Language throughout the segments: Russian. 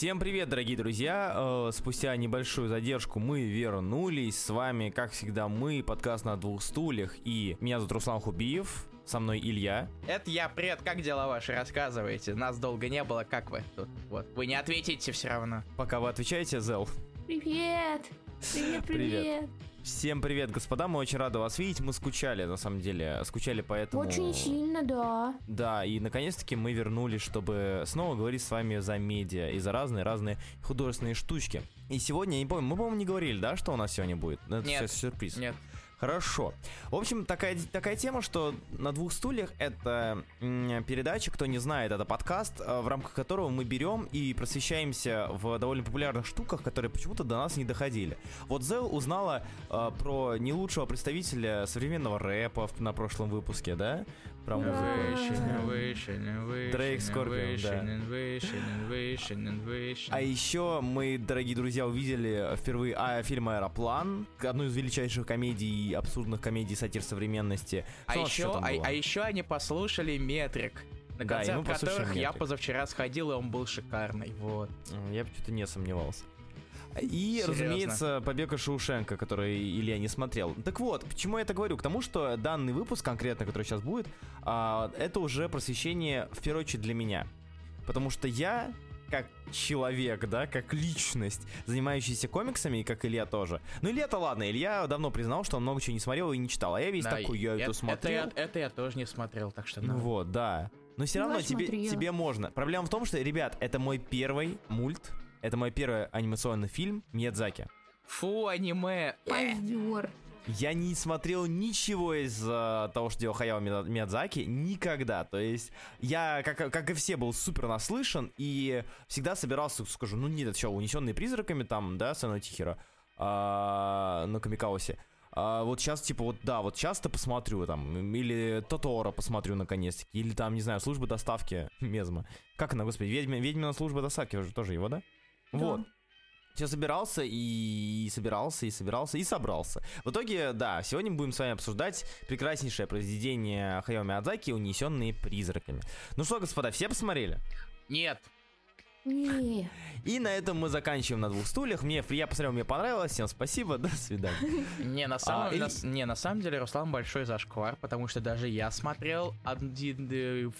Всем привет, дорогие друзья! Э, Спустя небольшую задержку мы вернулись. С вами, как всегда, мы, подкаст на двух стульях. И меня зовут Руслан Хубиев, со мной Илья. Это я, привет, как дела ваши, рассказывайте. Нас долго не было, как вы тут? Вот, вы не ответите все равно. Пока вы отвечаете, Зел. Привет! Привет, Привет. привет! Всем привет, господа, мы очень рады вас видеть. Мы скучали, на самом деле, скучали поэтому... Очень сильно, да. Да, и наконец-таки мы вернулись, чтобы снова говорить с вами за медиа и за разные-разные художественные штучки. И сегодня, я не помню, мы, по-моему, не говорили, да, что у нас сегодня будет? Ну, Это Нет. сюрприз. Нет. Хорошо. В общем, такая, такая тема, что на двух стульях это передача, кто не знает, это подкаст, э, в рамках которого мы берем и просвещаемся в довольно популярных штуках, которые почему-то до нас не доходили. Вот Зел узнала э, про не лучшего представителя современного рэпа на прошлом выпуске, да? Про музыку. Дрейк Скорпион, да. А еще мы, дорогие друзья, увидели впервые а, фильм «Аэроплан», одну из величайших комедий, абсурдных комедий сатир современности. А Что еще, а, а еще они послушали метрик. На Да, и концерт послушали которых я «Метрик». позавчера сходил, и он был шикарный. Вот. Я почему-то не сомневался. И, Серьезно? разумеется, побег из Шоушенка, который Илья не смотрел. Так вот, почему я это говорю? К тому, что данный выпуск конкретно, который сейчас будет, а, это уже просвещение, в первую очередь, для меня. Потому что я, как человек, да, как личность, занимающийся комиксами, и как Илья тоже. Ну, Илья-то ладно, Илья давно признал, что он много чего не смотрел и не читал. А я весь Да, такой, я это это, смотрел. Это, я- это я тоже не смотрел, так что... Ну вот, да. Но все Ну, равно тебе, смотрела. тебе можно. Проблема в том, что, ребят, это мой первый мульт, это мой первый анимационный фильм Миядзаки. Фу, аниме. Э. Позер. Я не смотрел ничего из э, того, что делал Хаяо Мия- Миядзаки, никогда. То есть я, как, как и все, был супер наслышан и всегда собирался, скажу, ну нет, это что, унесенные призраками там, да, Сэно Тихира а, на Камикаусе. А, вот сейчас, типа, вот да, вот часто посмотрю там, или Тоторо посмотрю наконец-таки, или там, не знаю, служба доставки Мезма. Как она, господи, ведьми, ведьмина служба доставки, уже тоже его, да? Вот. Все собирался и собирался, и собирался, и собрался. В итоге, да, сегодня мы будем с вами обсуждать прекраснейшее произведение Хаяо Миядзаки «Унесенные призраками». Ну что, господа, все посмотрели? Нет. Не. И на этом мы заканчиваем на двух стульях. Мне, я посмотрел, мне понравилось. Всем спасибо, до свидания. Не, на самом, или- на не, на самом деле Руслан большой зашквар, потому что даже я смотрел один э,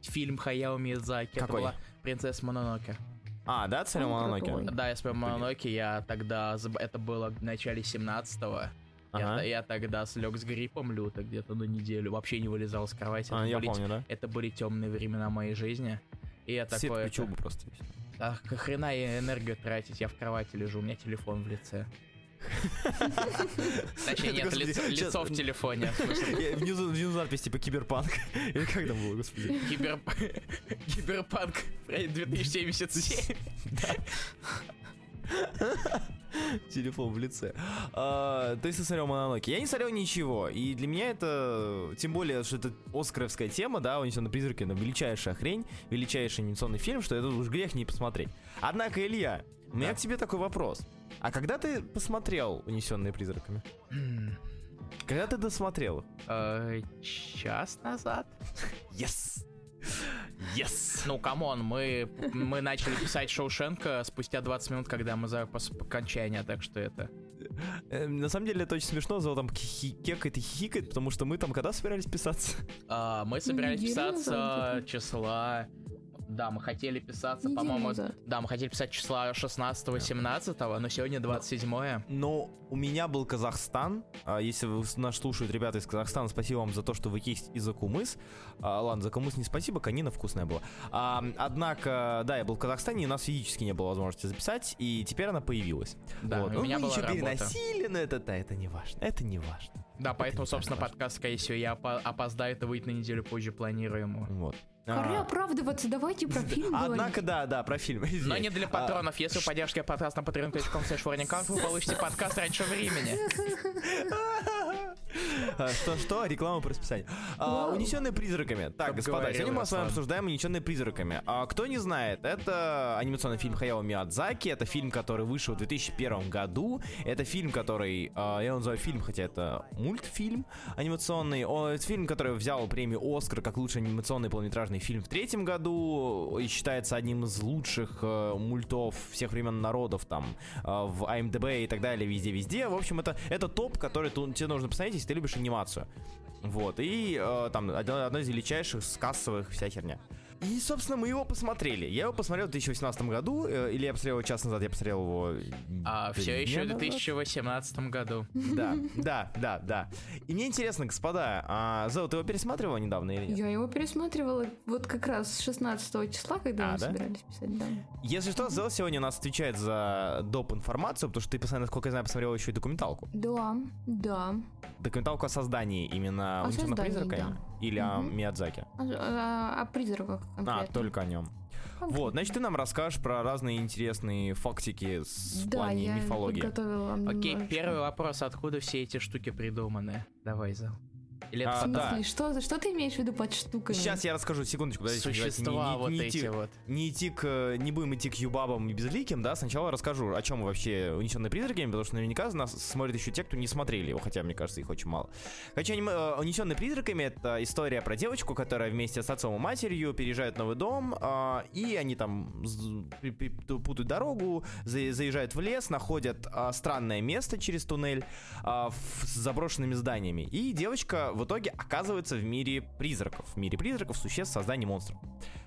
фильм Хаяо Миядзаки. Какой? Это была «Принцесса Мононоке». А, да, Мононоке? крутой. Да, я смотрел Мононоке, я тогда, это было в начале 17-го. Я, Ага. я тогда слег с гриппом люто где-то на неделю, вообще не вылезал с кровати. А, это, я были, помню, да? это были темные времена моей жизни. И я Все такой, это, просто. «Ах, хрена я энергию тратить, я в кровати лежу, у меня телефон в лице. Точнее, нет, лицо, в телефоне. Внизу, надпись типа киберпанк. Или как там было, господи? Кибер... Киберпанк 2077. Телефон в лице. А, ты смотрел Мононоки. Я не смотрел ничего. И для меня это, тем более, что это оскаровская тема, да, «Унесенные призраки», это величайшая хрень, величайший анимационный фильм, что это уж грех не посмотреть. Однако, Илья, у меня к тебе такой вопрос. А когда ты посмотрел «Унесенные призраками»? Когда ты досмотрел? Э, Час назад? Yes! Yes! Ну, come on, мы, мы начали писать Шоушенка спустя 20 минут, когда мы за окончания, так что это... Э, на самом деле это очень смешно, Зол там кекает и хихикает, потому что мы там когда собирались писаться? А, мы собирались писаться числа... Да, мы хотели писаться, Неделю по-моему... назад. Да, мы хотели писать числа 16-17, но сегодня 27 Но у меня был Казахстан. А, Если вы- нас слушают ребята из Казахстана, спасибо вам за то, что вы есть из Акумыс. А, ладно, за Акумыс не спасибо, конина вкусная была. А, однако, да, я был в Казахстане, и у нас физически не было возможности записать, и теперь она появилась. Да, вот. у Ну, меня мы была еще работа. переносили, но это, да, это не важно. Это не важно. Да, поэтому, не так собственно, важно. подкаст, скорее всего, я опо- опоздаю, это выйдет на неделю позже планируемого. Вот. Пора А, оправдываться, давайте про фильм. Однако, да, да, про фильм. Но не для А, патронов. Если вы поддержите подкаст на patreon.com slash вы получите подкаст раньше времени. А, Что, что? Реклама по расписанию. А. Унесенные призраками. Так, господа, сегодня мы с вами обсуждаем Унесенные призраками. А, кто не знает, это анимационный фильм Хаяо Миядзаки. Это фильм, который вышел в 2001 году. Это фильм, который, а, я его называю фильм, хотя это мультфильм анимационный. Это фильм, который взял премию Оскар как лучший анимационный полнометражный фильм в третьем году и считается одним из лучших э, мультов всех времен народов там э, в IMDb и так далее, везде-везде. В общем, это, это топ, который ту- тебе нужно посмотреть, если ты любишь анимацию. Вот, и э, там одно, одно из величайших с кассовых вся херня. И, собственно, мы его посмотрели. Я его посмотрел в 2018 году, э, или я посмотрел его час назад, я посмотрел его... А все еще в дня назад. 2018 году. Да, да, да, да. И мне интересно, господа, а, Зел, ты его пересматривала недавно или нет? Я его пересматривала вот как раз с 16 числа, когда А, мы да? собирались писать, да. Если что, Зел сегодня у нас отвечает за доп. информацию, потому что ты, постоянно, насколько я знаю, посмотрел еще и документалку. Да, да. Документалку о создании именно О «Унесённых создании, призраками» или о Мгм. Миядзаки? А, а- о призраках конкретно. А, только о нем. Конкретно. Вот, значит, ты нам расскажешь про разные интересные фактики с в Да, плане я мифологии. подготовила вам Окей, немножечко. первый вопрос, откуда все эти штуки придуманы? Давай, Зал. Или А, это В да. смысле, что, что ты имеешь в виду под штуками? Сейчас я расскажу, секундочку, давайте существа не, не- вот не эти идти, вот? не идти к, э, не будем идти к юбабам и безликим, да, сначала расскажу, о чем вообще «Унесенные призраками», потому что наверняка нас смотрят еще те, кто не смотрели его, хотя, мне кажется, их очень мало. Короче, э, «Унесенные призраками» — это история про девочку, которая вместе с отцом и матерью переезжает в новый дом, а, и они там путают дорогу, за- заезжают в лес, находят а, странное место через туннель а, с заброшенными зданиями, и девочка в итоге оказывается в мире призраков, в мире призраков, существ, созданий монстров.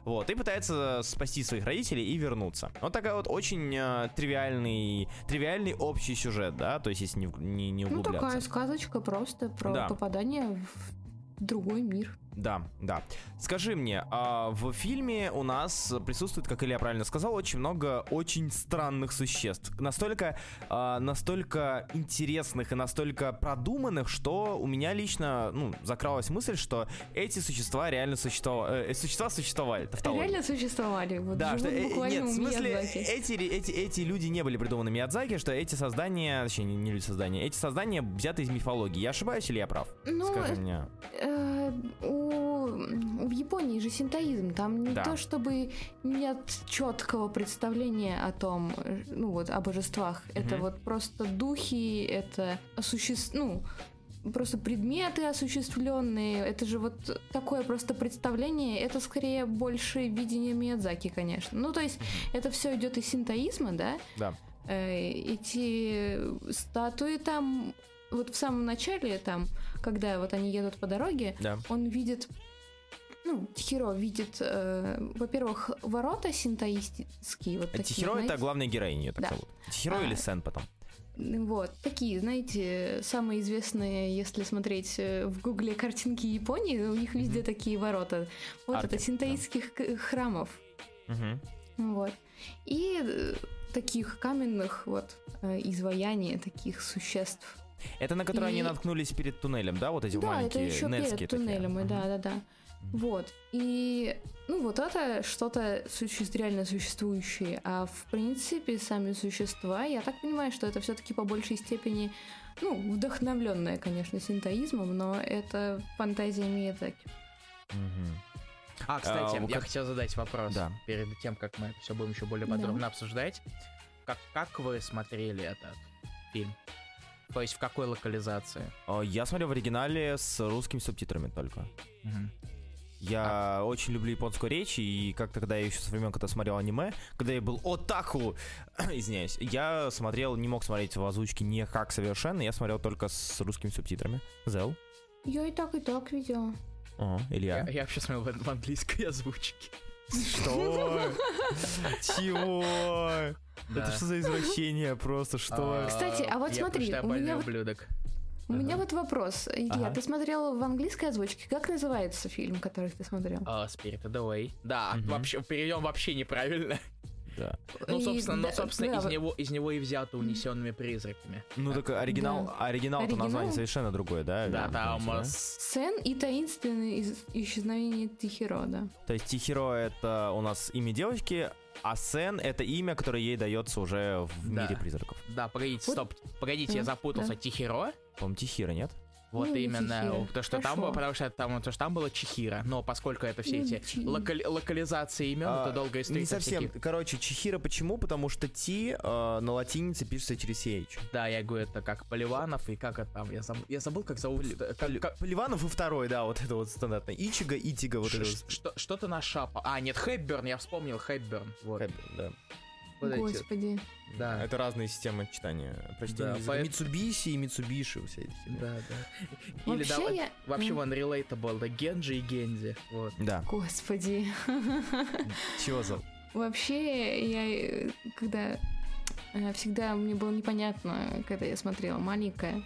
Вот, и пытается спасти своих родителей и вернуться. Вот такая вот очень э, тривиальный, тривиальный общий сюжет, да, то есть если не, не, не Ну, углубляться. такая сказочка просто про Да. попадание в другой мир. Да, да. Скажи мне, а в фильме у нас присутствует, как Илья правильно сказал, очень много очень странных существ. Настолько, а, настолько интересных и настолько продуманных, что у меня лично, ну, закралась мысль, что эти существа реально существовали. существа существовали. Тавтология. Реально существовали. Вот Да, что э, нет, в смысле, Миядзаки. эти, эти, эти люди не были придуманы Миядзаки, что эти создания, точнее, не, не люди создания, эти создания взяты из мифологии. Я ошибаюсь или я прав? Ну, Скажи мне. э, у, в Японии же синтоизм, там не Да. то чтобы нет четкого представления о том, ну вот, о божествах. Это Мгм. вот просто духи, это осуществ... ну, просто предметы осуществленные. Это же вот такое просто представление. Это скорее больше видение Миядзаки, конечно. Ну, то есть это все идет из синтоизма, да? Да. Э, эти статуи там, вот в самом начале там, когда вот они едут по дороге, Да. он видит, ну, Хиро видит, э, во-первых, ворота синтоистские, вот такие, Тихиро это знаете. главная героиня, так Да. зовут. Тихиро А, или Сен потом? Вот, такие, знаете, самые известные, если смотреть э, в гугле картинки Японии, у них везде Мгм. такие ворота. Вот Арки, это синтоистских к- храмов. Мгм. Вот. И э, таких каменных вот э, изваяний, таких существ. Это на который они И- наткнулись перед туннелем, да? Вот эти да, это маленькие еще нетские перед такие. туннелем, да, да, да. Вот. И, ну, вот это что-то суще- реально существующее. А в принципе, сами существа, я так понимаю, что это все-таки по большей степени, ну, вдохновленное, конечно, синтоизмом, но это фантазия Миядзаки. Мгм. А, кстати, А, я как- хотел задать вопрос Да. перед тем, как мы все будем еще более Да. подробно обсуждать. Как, как вы смотрели этот фильм? То есть в какой локализации? А, Я смотрел в оригинале с русскими субтитрами только. Я очень люблю японскую речь, и как-то, когда я еще со времен, когда смотрел аниме, когда я был отаку, извиняюсь, я смотрел, не мог смотреть в озвучке никак совершенно, я смотрел только с русскими субтитрами. Зел? Я и так, и так видела. Ага, Илья? Я, я вообще смотрел в, в английской озвучке. Что? Чего? Да. Это что за извращение просто? Что? Кстати, а вот смотри, у меня ублюдок. У меня вот вопрос. Илья, ты смотрел в английской озвучке? Как называется фильм, который ты смотрел? А, Spirit of the Way. Да, вообще, перейдем вообще неправильно. Да. Ну, И собственно, ну, да, собственно да, из, него, из него и взято унесенными призраками. Ну так оригинал, оригинал-то Оригинал? название совершенно другое, да? Да, там а, да? с- Сцен и таинственное исчезновение Тихиро, да. То есть Тихиро это у нас имя девочки, а Сен это имя, которое ей дается уже в Да. мире призраков. Да, погодите, стоп. Погодите, я запутался. да. Тихиро? По-моему, Тихира, нет? Вот Ну, не именно, то, что там было, потому что там, то, что там было Чихира, но поскольку это все эти локали- локализации имен, А, это долгая история. Не совсем. всякие- Короче, Чихира почему? Потому что Ти э, на латинице пишется через CH. Да, я говорю, это как Поливанов и как это там, я, забыл, я забыл, как зовут. э, как- как- Поливанов и второй, да, вот это вот стандартно. Ичига, Итига, вот ш- это Что-то на шапа. А, нет, Хэпберн, я вспомнил Хэпберн. Вот. Да. Вот эти- Господи. Да. Это разные системы читания. Прочтения Да, поэт- Митсубиси и Митсубиши все эти. Да, да. Или да, Вообще вот- я- вообще вон relatable, да, Генджи и Гензи. Вот. Да. Господи. Чего за... Вообще, я э, когда э, всегда мне было непонятно, когда я смотрела маленькая.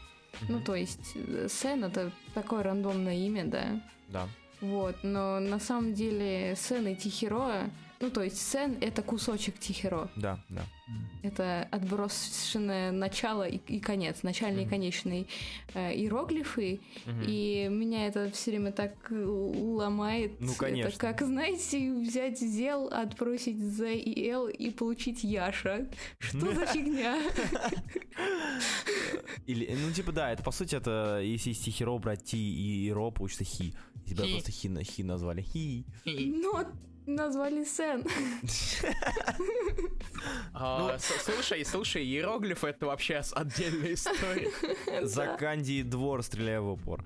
Ну, то есть, э, Сен это такое рандомное имя, да. Да. Вот, но на самом деле Сен и Тихиро, ну, то есть Сен это кусочек Тихиро. Да, да. Это отброшенное начало и, и конец, начальный и Мгм. конечный э, иероглифы. Мгм. И меня это все время так э, ломает. Ну, конечно. Это как, знаете, взять зел, отбросить З и Л и получить Яша. Что за фигня? Или, ну, типа, да, это, по сути, это, если из Тихиро брать Ти и Ро, получится Хи. Тебя просто Хи, на- хи назвали. Хи. Но назвали Сен. А, с- Слушай, слушай, иероглиф это вообще отдельная история. За Канди двор, стреляя в упор.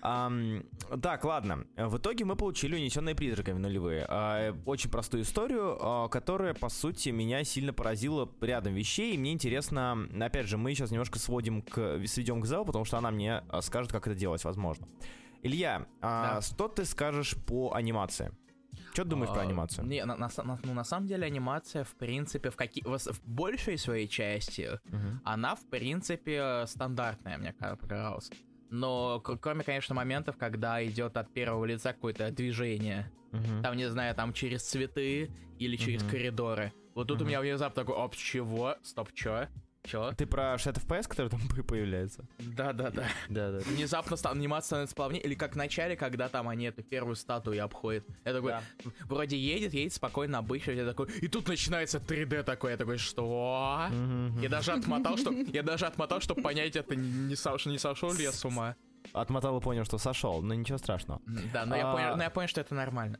Так, ладно. В итоге мы получили унесенные призраками нулевые. А, очень простую историю, а, которая, по сути, меня сильно поразила рядом вещей. И мне интересно, опять же, мы сейчас немножко сводим к, сведем к Зел, потому что она мне скажет, как это делать, возможно. Илья, а, Да. что ты скажешь по анимации? Что ты думаешь про А, анимацию? Не, на, на ну, на самом деле анимация, в принципе, в, каки, в, в большей своей части, Мгм. она, в принципе, стандартная, мне ка- показалось. Но кроме, конечно, моментов, когда идет от первого лица какое-то движение, Мгм. там, не знаю, там через цветы или через Мгм. коридоры. Вот тут у Мгм. меня внезапно такой, оп, чего? Стоп, чё? Чё? Ты про 60 FPS, который там появляется? Да-да-да. Да, да. Внезапно ста- анимация становится плавнее, или как в начале, когда там они эту первую статую обходят. Я такой, Да. вроде едет, едет спокойно, обычно, я такой, и тут начинается 3D такой, я такой, что? Я даже отмотал, что я даже отмотал, чтобы понять, это не, сош- не сошел ли я с ума. Отмотал и понял, что сошел, но ничего страшного. Да, но я А. понял, но я понял, что это нормально.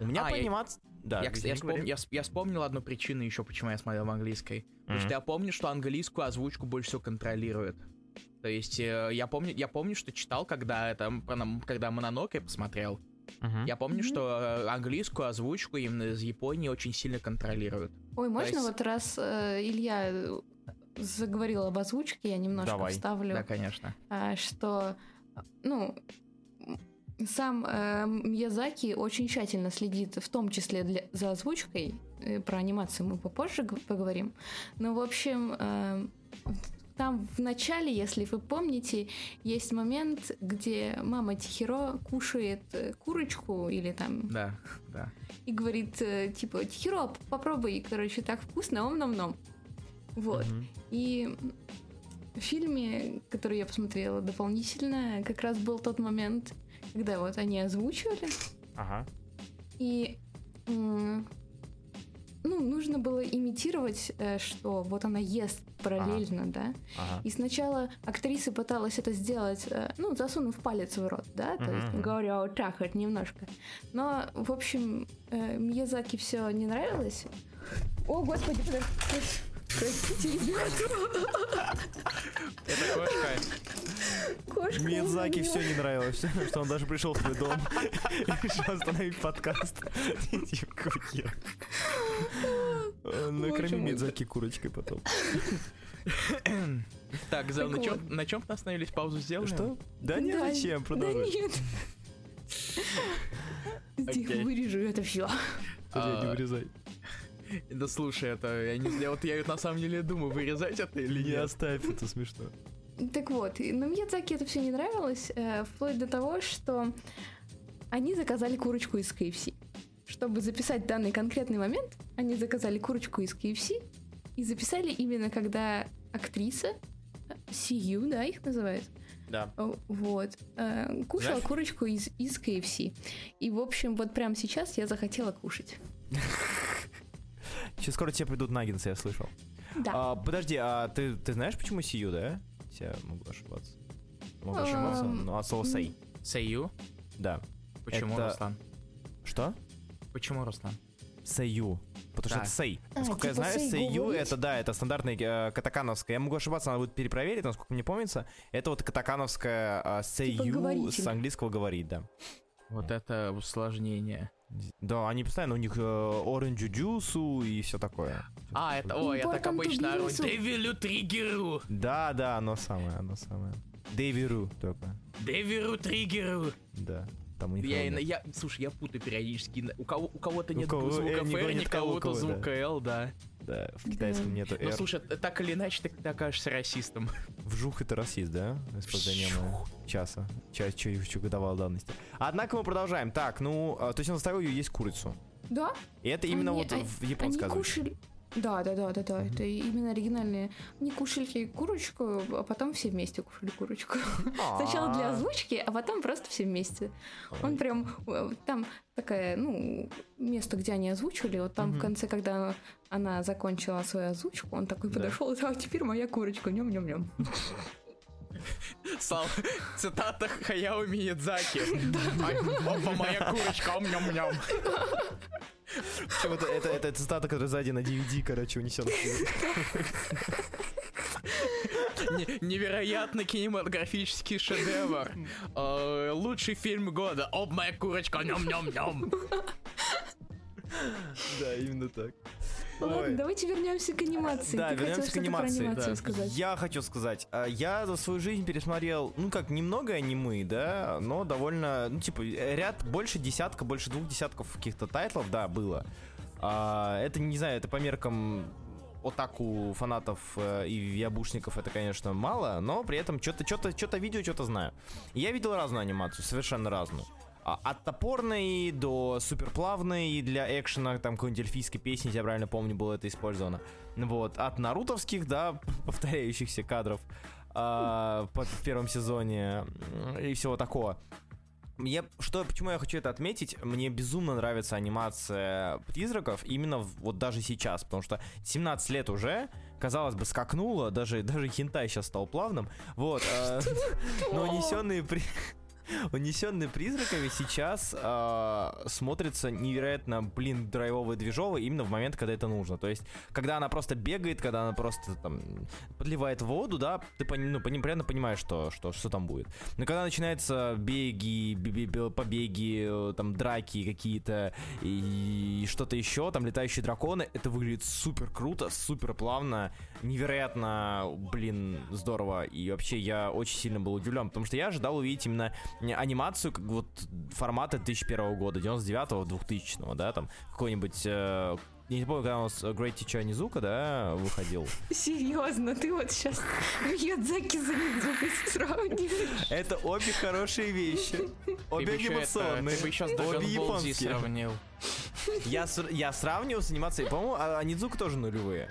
У меня А, по я- анимации... Да, я, кстати, я, вспом- я я вспомнил одну причину еще, почему я смотрел в английской. Потому Мгм. что я помню, что английскую озвучку больше всего контролирует. То есть э, я помню, я помню, что читал, когда это, когда Мононоке посмотрел. Мгм. Я помню, что э, английскую озвучку именно из Японии очень сильно контролируют. Ой, можно есть- вот раз э, Илья э, заговорил об озвучке, я немножко Давай. вставлю. Да, конечно. а, что, ну, сам э, Мьязаки очень тщательно следит, в том числе для, за озвучкой. Э, Про анимацию мы попозже поговорим. Но, в общем, э, там в начале, если вы помните, есть момент, где мама Тихиро кушает э, курочку или там Да, да. и говорит, э, типа, Тихиро, попробуй, короче, так вкусно, ом-ном-ном. Вот. Мгм. И в фильме, который я посмотрела дополнительно, как раз был тот момент, когда вот они озвучивали, Ага. и ну, нужно было имитировать, э, что вот она ест параллельно, да. Ага. И сначала актриса пыталась это сделать, э, ну, засунув палец в рот, да, то есть говоря вот так вот немножко. Но, в общем, э, Миязаки все не нравилось. О, господи, подожди. Простите, ребят. Это кошка. Кошка. Миядзаки все не нравилось, что он даже пришел в твой дом и решил остановить подкаст. Накорми Боже мой. Миядзаки курочкой потом. Так, Зел, на чем, на чем мы остановились? Паузу сделаем? Что? Да не Да, зачем, Да продолжай. нет. Тихо, Окей. вырежу это все. Подожди, не А, вырезай. Да слушай, это я не знаю, вот я на самом деле думаю, вырезать это или Не оставь, это смешно. Так вот, но Миядзаки это все не нравилось, э, вплоть до того, что они заказали курочку из KFC. Чтобы записать данный конкретный момент, они заказали курочку из KFC и записали именно когда актриса, э, Сию, да, их называют, Да. Вот, э, кушала Знаешь- курочку из, из KFC. И, в общем, вот прямо сейчас я захотела кушать. Сейчас скоро тебе придут наггинсы, я слышал. Да. А, подожди, а ты, ты знаешь, почему Сию, да? Я могу ошибаться. Может, Почему? ошибаться, но от слова сей. Сэйю? Да. Почему, Это- Руслан? Что? Почему, Руслан? Сэйю. Потому что Да. это сей. А, Насколько я типа знаю, сей сэйю говорить? это, да, это стандартная э, катакановская. Я могу ошибаться, надо будет перепроверить, насколько мне помнится. Это вот катакановская э, сэйю Типа говоритель. с английского говорит, да. Вот это усложнение. Да, они постоянно, у них э, оранжу джусу и все такое. А, это, о, я так обычно ору. Девилю триггеру! Да, да, оно самое, оно самое. Дэвиру только. Девиру триггеру! Да. Там у них Я, ровно. я, слушай, я путаю периодически. У, кого, у кого-то У нет кого- звука э, не ни кого, у кого-то звука L, да. Да, в китайском Да. нету Ну, R. слушай, т- так или иначе, ты, ты окажешься расистом. Вжух это расист, да? Использование часа. Час чаевичу годовалой давности. Однако мы продолжаем. Так, ну, а, то есть он заставил ее есть курицу. Да, И это именно Они- вот они- в они японской озвучке. кушали. Да, да, да, да, да, это именно оригинальные. Они кушали курочку, а потом все вместе кушали курочку. Сначала для А. озвучки, а потом просто все вместе. Он прям э, там такая, ну, место, где они озвучивали, вот там в конце, когда она закончила свою озвучку, он такой подошел, а теперь моя курочка, нем-нем-нем. Сал, цитата Хаяо Миядзаки. Опа, моя курочка, ом-ням-ням. Причем это, это, это цитата, которая сзади на DVD, короче, унесен. Не- Невероятно кинематографический шедевр. Э, Лучший фильм года. Оп, моя курочка, ням-ням-ням. Да, именно так. Ладно, давайте вернемся к анимации. Да, Ты вернемся к анимации. анимацию да. сказать. Я хочу сказать, а, я за свою жизнь пересмотрел, ну как, немного аниме, да, но довольно, ну типа, ряд больше десятка, больше двух десятков каких-то тайтлов, да, было. А, это, не знаю, это по меркам отаку фанатов э, и ябушников это, конечно, мало, но при этом что-то что-то что-то видео, что-то знаю. И Я видел разную анимацию, совершенно разную. А, От топорной до суперплавной и для экшена, там какой-нибудь эльфийской песни, если я правильно помню, было это использовано. Вот, от нарутовских, да, повторяющихся кадров а, по- в первом сезоне и всего такого. Я, что, почему я хочу это отметить? Мне безумно нравится анимация призраков именно в- вот даже сейчас, потому что 17 лет уже, казалось бы, скакнуло, даже, даже хентай сейчас стал плавным, вот, э, но унесенные при... Унесенные призраками сейчас а, смотрится невероятно, блин, драйвово и именно в момент, когда это нужно. То есть, когда она просто бегает, когда она просто там подливает воду, да, ты ну, понятно понимаешь, что, что, что там будет. Но когда начинаются беги, побеги, э, там драки какие-то и что-то еще, там летающие драконы, это выглядит супер круто, супер плавно, невероятно, блин, здорово. И вообще я очень сильно был удивлен, потому что я ожидал увидеть именно не, анимацию как вот формата 2001 года, 99-го, 2000-го, да, там какой-нибудь... э, я не помню, когда у нас Great Teacher Onizuka, да, выходил. Серьезно, ты вот сейчас Миядзаки за Мидзукой сравниваешь? Это обе хорошие вещи. Обе анимационные. Ты бы еще с Dragon сравнил. Я, я сравнивал с анимацией, по-моему, а Анидзука тоже нулевые.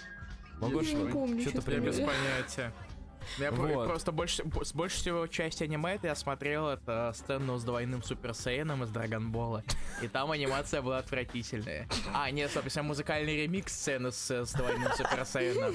Могу Я не помню, Что-то Я без понятия. Я про- Вот. просто больше, с большей всего части аниме это я смотрел это сцену с двойным Супер Сейном из Драгонбола. И там анимация была отвратительная. А, нет, стоп, если музыкальный ремикс сцены с, с двойным Супер Сейном.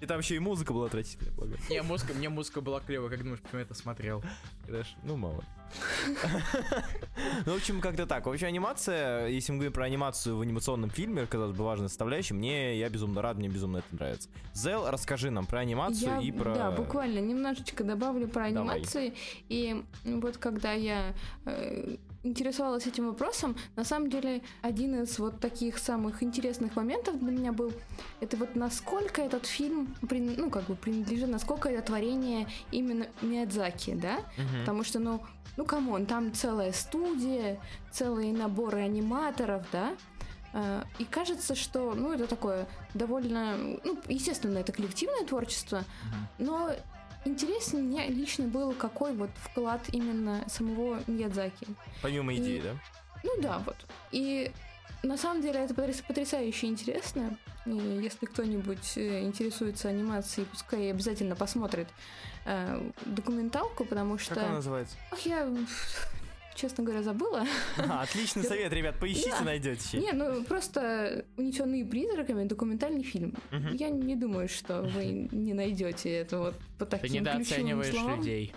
И там еще и музыка была отвратительная, полагаю. Не, музыка, мне музыка была клевая, как думаешь, почему я это смотрел? Хорошо, ну мало. Ну, в общем, как-то так. Вообще, анимация, если мы говорим про анимацию в анимационном фильме, казалось бы, важная составляющая, мне, я безумно рад, мне безумно это нравится. Зел, расскажи нам про анимацию Я, и про... Да, буквально немножечко добавлю про Давай. анимации. И вот когда я э, интересовалась этим вопросом, на самом деле один из вот таких самых интересных моментов для меня был, это вот насколько этот фильм, ну, как бы принадлежит, насколько это творение именно Миядзаки, да? Мгм. Потому что, ну, ну, come on, там целая студия, целые наборы аниматоров, да? А, И кажется, что, ну, это такое довольно, ну, естественно, это коллективное творчество, но интереснее мне лично был какой вот вклад именно самого Миядзаки. Помимо идеи, И- да? Ну да, вот. И на самом деле это потряс- потрясающе интересно. И если кто-нибудь э, интересуется анимацией, пускай обязательно посмотрит э, документалку, потому что... Как она называется? Ах, я, честно говоря, забыла. А, Отличный совет, ребят, поищите, Да. найдете. Не, ну просто унесенные призраками документальный фильм. Мгм. Я не думаю, что вы не найдете это вот по Ты таким ключевым недооцениваешь словам. людей.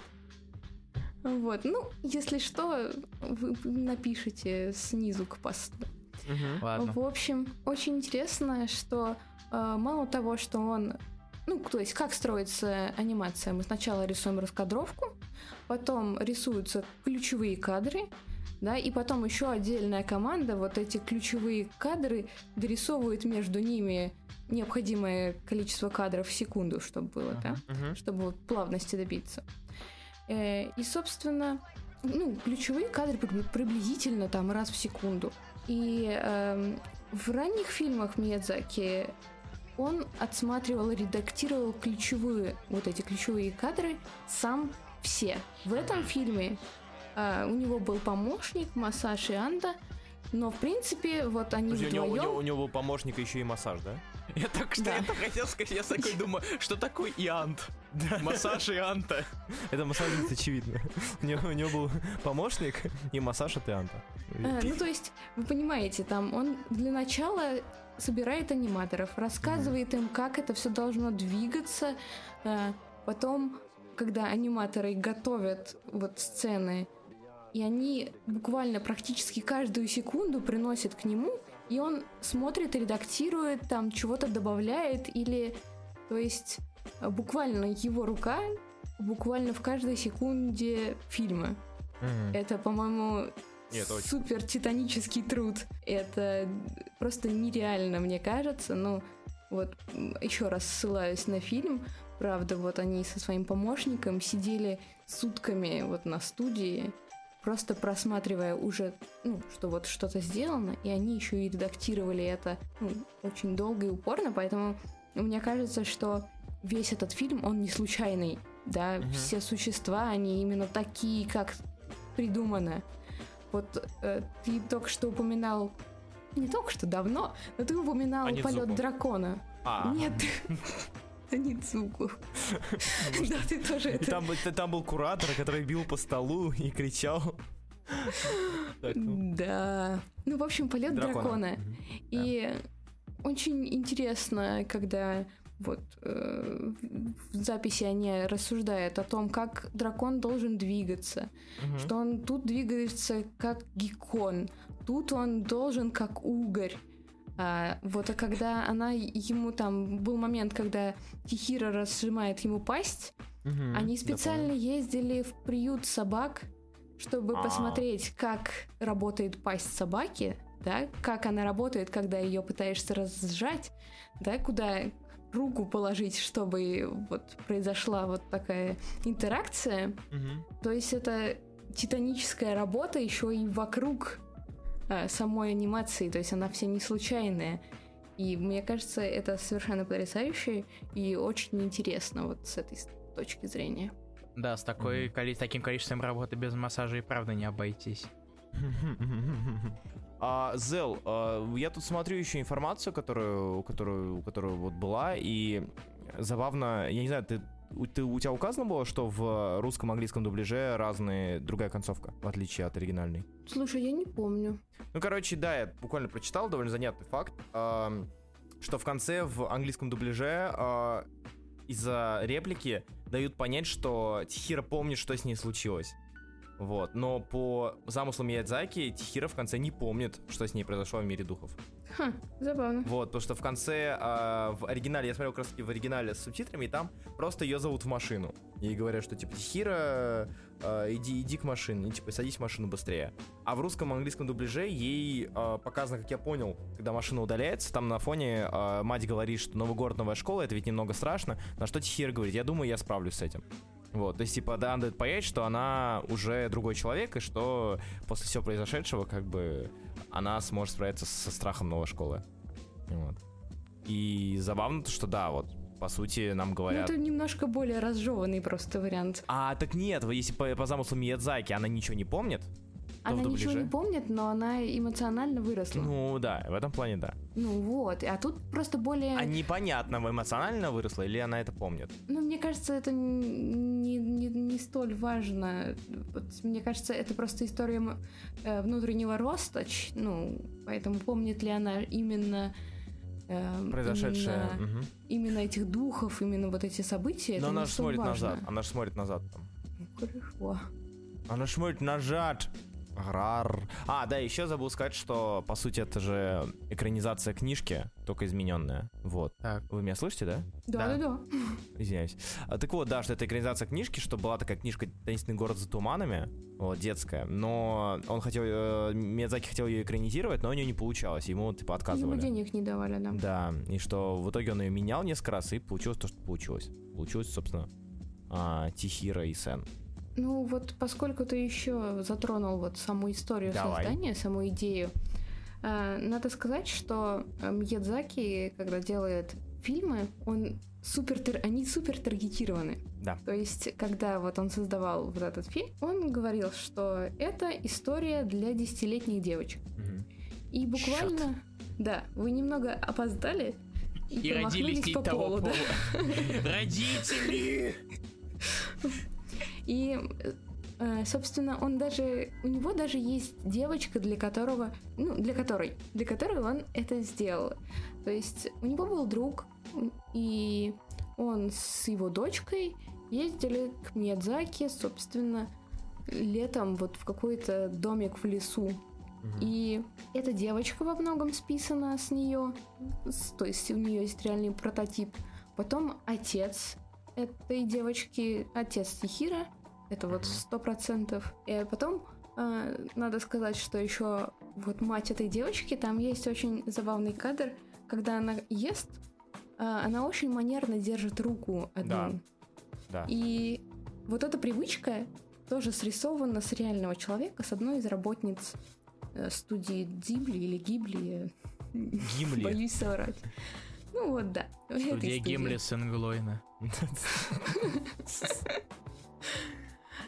Вот, ну, если что, вы напишите снизу к посту. Ладно. В общем, очень интересно, что э, мало того, что он... Ну, то есть, как строится анимация? Мы сначала рисуем раскадровку, потом рисуются ключевые кадры, да, и потом еще отдельная команда вот эти ключевые кадры дорисовывает между ними необходимое количество кадров в секунду, чтобы было, да, Мгм. чтобы плавности добиться. Э, И, собственно, ну, ключевые кадры при- приблизительно там раз в секунду. И эм, в ранних фильмах Миядзаки он отсматривал редактировал ключевые, вот эти ключевые кадры сам все. В этом фильме а, у него был помощник Масаши Анда, но в принципе вот они Подожди, у, него, у, вдвоем... него, у него был помощник еще и массаж, да? Я так что Да. это хотел сказать, я такой думаю, что такое Иант? Массаж Ианта. Это массажница, очевидно. У него, у него был помощник и массаж от Ианта. А, ну, то есть, вы понимаете, там он для начала собирает аниматоров, рассказывает им, как это все должно двигаться. а, Потом, когда аниматоры готовят вот сцены, и они буквально практически каждую секунду приносят к нему, и он смотрит, редактирует, там чего-то добавляет, или, то есть, буквально его рука буквально в каждой секунде фильма. Мгм. Это, по-моему, Нет, супер титанический труд. Это просто нереально, мне кажется. Ну, вот еще раз ссылаюсь на фильм. Правда, вот они со своим помощником сидели сутками вот на студии, просто просматривая уже, ну, что вот что-то сделано, и они еще и редактировали это ну, очень долго и упорно, поэтому мне кажется, что весь этот фильм, он не случайный, да, Мгм. все существа, они именно такие, как придумано. Вот э, ты только что упоминал, не только что давно, но ты упоминал Анидзуку. полет дракона. А, Нет, Аницуку. Да, ты тоже это... там, был- куратор, который бил по столу и кричал. Ну, Да. Ну, в общем, полет дракона. И очень интересно, когда вот э, в записи они рассуждают о том, как дракон должен двигаться, Мгм. что он тут двигается как геккон, тут он должен как угорь. А, вот, а когда она ему там был момент, когда Тихира разжимает ему пасть, Мгм. они Да, специально помню. ездили в приют собак, чтобы А. посмотреть, как работает пасть собаки, да, как она работает, когда ее пытаешься разжать, да, куда руку положить, чтобы вот произошла вот такая интеракция. Мгм. То есть это титаническая работа еще и вокруг самой анимации, то есть она вся не случайная. И мне кажется, это совершенно потрясающе и очень интересно вот с этой точки зрения. Да, с такой, коли- таким количеством работы без массажа и правда не обойтись. А, Зел, а, я тут смотрю еще информацию, которую, которую, которую вот была, и забавно, я не знаю, ты, у- ты, у тебя указано было, что в русском английском дубляже разные, другая концовка, в отличие от оригинальной? Слушай, я не помню. Ну, короче, да, я буквально прочитал, довольно занятный факт, ам, что в конце в английском дубляже а, из-за реплики дают понять, что Тихира помнит, что с ней случилось. Вот, но по замыслу Миядзаки Тихира в конце не помнит, что с ней произошло в мире духов. Ха, забавно. Вот, потому что в конце, а, в оригинале, я смотрел как раз таки в оригинале с субтитрами, и там просто ее зовут в машину. И говорят, что типа Тихира, а, иди, иди к машине, и, типа садись в машину быстрее. А в русском английском дубляже ей а, показано, как я понял, когда машина удаляется, там на фоне а, мать говорит, что новый город, новая школа, это ведь немного страшно. На что Тихира говорит, я думаю, я справлюсь с этим. Вот, то есть, типа, да, дает понять, что она уже другой человек, и что после всего произошедшего, как бы, она сможет справиться со страхом новой школы. Вот. И забавно, то, что да, вот, по сути, нам Ну, говорят... это немножко более разжеванный просто вариант. А, так нет, если по, по замыслу Миядзаки она ничего не помнит, Она в ничего дубляже- не помнит, но она эмоционально выросла. Ну, Ну да, в этом плане да. вот, а тут просто более... А непонятно, эмоционально выросла или она это помнит. Ну, мне кажется, это не, не, не столь важно. Мне кажется, это просто история э, внутреннего роста. Ну, поэтому помнит ли она именно... э, Произошедшее. Именно, мгм. именно этих духов, именно вот эти события. Но она же смотрит важно. назад. Она же смотрит назад там. Ну, хорошо. А нажмуть нажать. Грар. А, да, еще забыл сказать, что, по сути, это же экранизация книжки, только измененная. Вот. Так. Вы меня слышите, да? Да, да, да. Извиняюсь. А, так вот, да, что это экранизация книжки, что была такая книжка «Таинственный город за туманами», вот, детская, но он хотел, э, Миядзаки хотел ее экранизировать, но у нее не получалось, ему, типа, Ему отказывали. денег не давали, да. Да, и что в итоге он ее менял несколько раз, и получилось то, что получилось. Получилось, собственно, а, Тихира и Сен. Ну вот, поскольку ты еще затронул вот саму историю Давай. создания, саму идею, э, надо сказать, что э, Миядзаки, когда делает фильмы, он супер, они супер таргетированы. Да. То есть, когда вот он создавал вот этот фильм, он говорил, что это история для десятилетних девочек. И буквально, да, вы немного опоздали и, И родились по пола. Родители! И, э, собственно, он даже, у него даже есть девочка, для которого, ну, для которой, для которой он это сделал. То есть у него был друг, и он с его дочкой ездили к Миядзаки, собственно, летом вот в какой-то домик в лесу. И эта девочка во многом списана с нее, то есть у нее есть реальный прототип. Потом отец этой девочки, отец Тихира, это вот сто процентов. И потом э, надо сказать, что еще вот мать этой девочки, там есть очень забавный кадр, когда она ест, э, она очень манерно держит руку одну. Да. Да. И вот эта привычка тоже срисована с реального человека, с одной из работниц э, студии Дибли или Гибли. Гимли. Боюсь соврать. Ну вот, да. Студия. Гимли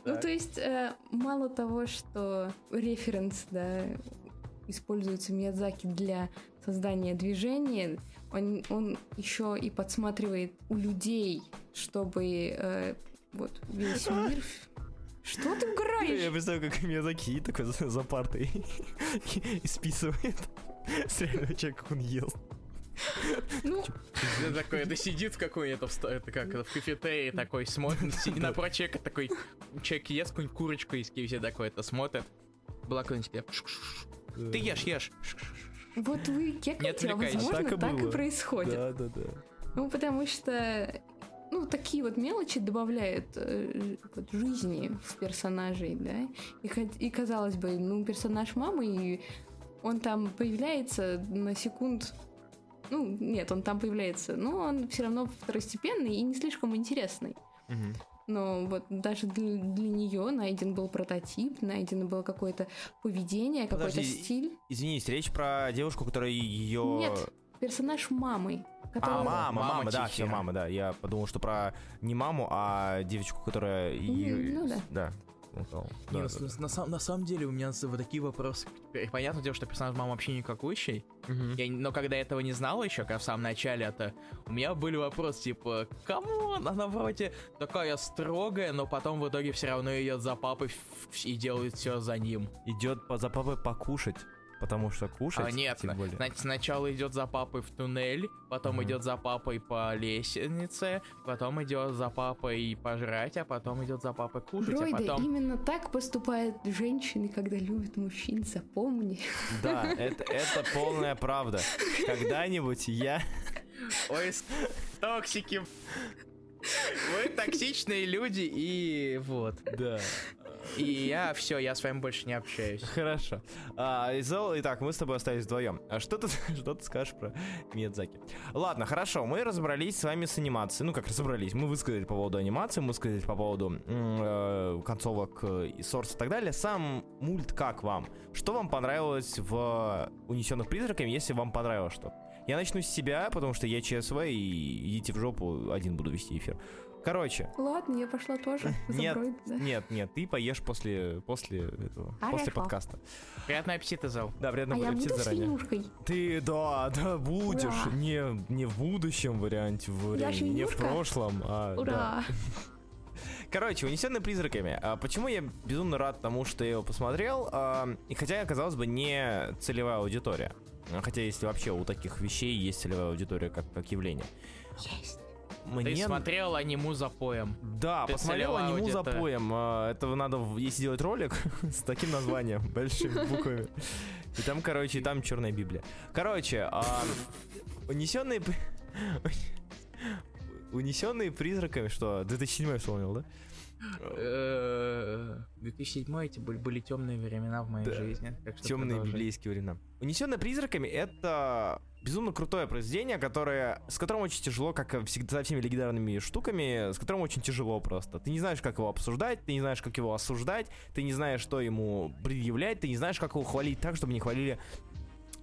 Ну, то есть, э, мало того, что референс, да, используется Миядзаки для создания движения, он, он еще и подсматривает у людей, чтобы э, вот весь мир... Что ты Я угораешь? представляю, как Миядзаки такой за, за партой и списывает с реального человека, как он ест. Ну, такой, это сидит в какой-то, это как, в кафетерии такой, смотрит, сидит напротив человека такой, человек ест какую-нибудь курочку из KFC такой, это смотрит. Была какая-нибудь такая, «Ш-ш-ш». ты ешь, ешь. вот вы кекаете, а отвлекайся. возможно, Так и так и было. происходит. Да, да, да. Ну, потому что, ну, такие вот мелочи добавляют э, вот, жизни в персонажей, да. И, и казалось бы, ну, персонаж мамы, и он там появляется на секунд. Ну, нет, он там появляется, но он все равно второстепенный и не слишком интересный. Мгм. Но вот даже для, для нее найден был прототип, найдено было какое-то поведение, какой-то стиль. Извинись, речь про девушку, которая ее... Нет, персонаж мамы. А, которая- мама, Мама мама, да, все, мама, да. Я подумал, что про не маму, а девочку, которая... и- ну да. Да. Сказал. Не, Да, на, да, на сам- на самом деле у меня вот такие вопросы. Теперь Понятное дело, что персонаж мама вообще никакущий. Мгм. Я, но когда я этого не знал еще, как в самом начале, это у меня были вопросы типа, кому она вроде такая строгая, но потом в итоге все равно идет за папой и делает все за ним. Идет по, за папой покушать, потому что кушать, а нет, тем более. значит, сначала идет за папой в туннель, потом Мгм. идет за папой по лестнице, потом идет за папой пожрать, а потом идет за папой кушать, Дроиды, а потом... именно так поступают женщины, когда любят мужчин, запомни. Да, это, это полная правда. Когда-нибудь я... Ой, токсики. Вы токсичные люди, и вот. Да. И я все, я с вами больше не общаюсь. Хорошо. А, итак, мы с тобой остались вдвоем. А что ты, что ты скажешь про Миядзаки? Ладно, хорошо, мы разобрались с вами с анимацией. Ну, как разобрались? Мы высказали по поводу анимации, мы высказали по поводу э, концовок э, и сорс и так далее. Сам мульт как вам? Что вам понравилось в «Унесенных призраками», если вам понравилось что? Я начну с себя, потому что я ЧСВ, и идите в жопу, один буду вести эфир. Короче, Ладно, я пошла тоже. Нет, да. нет, нет, ты поешь после, после этого, после подкаста. Приятного аппетита, Зал. Да, приятно А я аппетит буду заранее. свинюшкой. Ты, да, да, будешь. Ура. Не, не в будущем варианте Я времени, не в прошлом, а да. Ура! Короче, унесенный призраками. А почему я безумно рад тому, что я его посмотрел? А, и хотя, казалось бы, не целевая аудитория. Хотя, если вообще у таких вещей есть целевая аудитория как, как явление. Есть. Мне... Ты смотрел аниму за поем. Да, Ты посмотрел аниму за поем. А, Это надо, если делать ролик с таким названием, большими буквами. И там, короче, и там черная Библия. Короче, а, унесенные... Унесенные призраками, что? 2007 вспомнил, да? Э, 2007 эти были, были темные времена в моей Да. жизни. Темные библейские времена. Унесенные призраками это безумно крутое произведение, которое, с которым очень тяжело, как всегда со всеми легендарными штуками, с которым очень тяжело просто. Ты не знаешь, как его обсуждать, ты не знаешь, как его осуждать, ты не знаешь, что ему предъявлять, ты не знаешь, как его хвалить так, чтобы не хвалили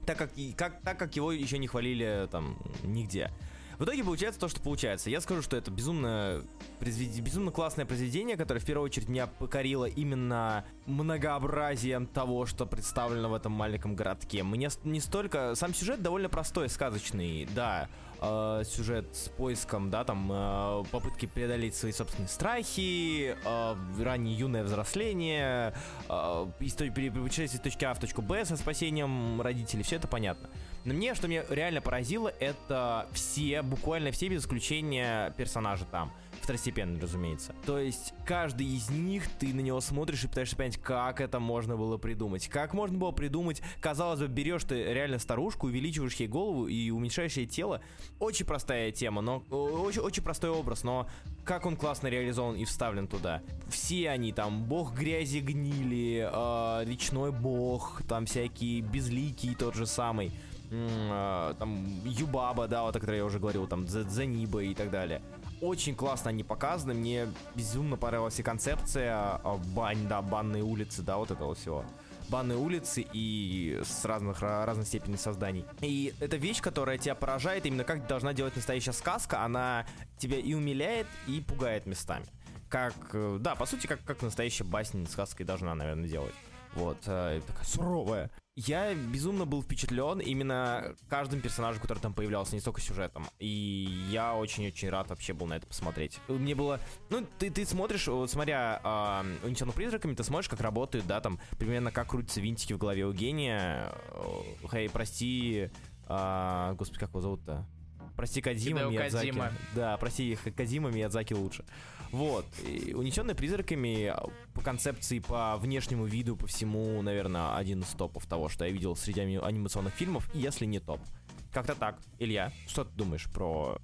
так как, и- как, так как его еще не хвалили там нигде. В итоге получается то, что получается. Я скажу, что это безумно, безумно классное произведение, которое в первую очередь меня покорило именно многообразием того, что представлено в этом маленьком городке. Мне не столько... Сам сюжет довольно простой, сказочный, да. Э, сюжет с поиском, да, там, э, попытки преодолеть свои собственные страхи, э, раннее юное взросление, э, из той- пере- путешествие из точки А в точку Б со спасением родителей, все это понятно. Но мне, что меня реально поразило, это все, буквально все без исключения персонажи там. Второстепенные, разумеется. То есть, каждый из них, ты на него смотришь и пытаешься понять, как это можно было придумать. Как можно было придумать, казалось бы, берешь ты реально старушку, увеличиваешь ей голову и уменьшаешь ей тело. Очень простая тема, но очень, очень простой образ, но как он классно реализован и вставлен туда. Все они там, бог грязи гнили, э, речной бог, там всякие безликий тот же самый. Э, там Юбаба, да, вот о которой я уже говорил, там Дзениба и так далее. Очень классно они показаны, мне безумно понравилась и концепция э, бань, да, банной улицы, да, вот этого всего. Банные улицы и с разных ра- разной степени созданий. И это вещь, которая тебя поражает именно как должна делать настоящая сказка. Она тебя и умиляет, и пугает местами. Как, э, да, по сути, как, как настоящая басня сказка и должна, наверное, делать. Вот, э, такая суровая. Я безумно был впечатлен именно каждым персонажем, который там появлялся, не столько сюжетом. И я очень-очень рад вообще был на это посмотреть. Мне было... Ну, ты, ты смотришь, вот смотря э, «Унесенных призраками», ты смотришь, как работают, да, там, примерно как крутятся винтики в голове у гения. Э, Хей, прости... а, господи, как его зовут-то? Прости, Кадима, Миядзаки. Кодзима. Да, прости, Кадима, Миядзаки лучше. Вот. И «Унесенные призраками» а, по концепции, по внешнему виду, по всему, наверное, один из топов того, что я видел среди ани- анимационных фильмов, если не топ. Как-то так. Илья, что ты думаешь про...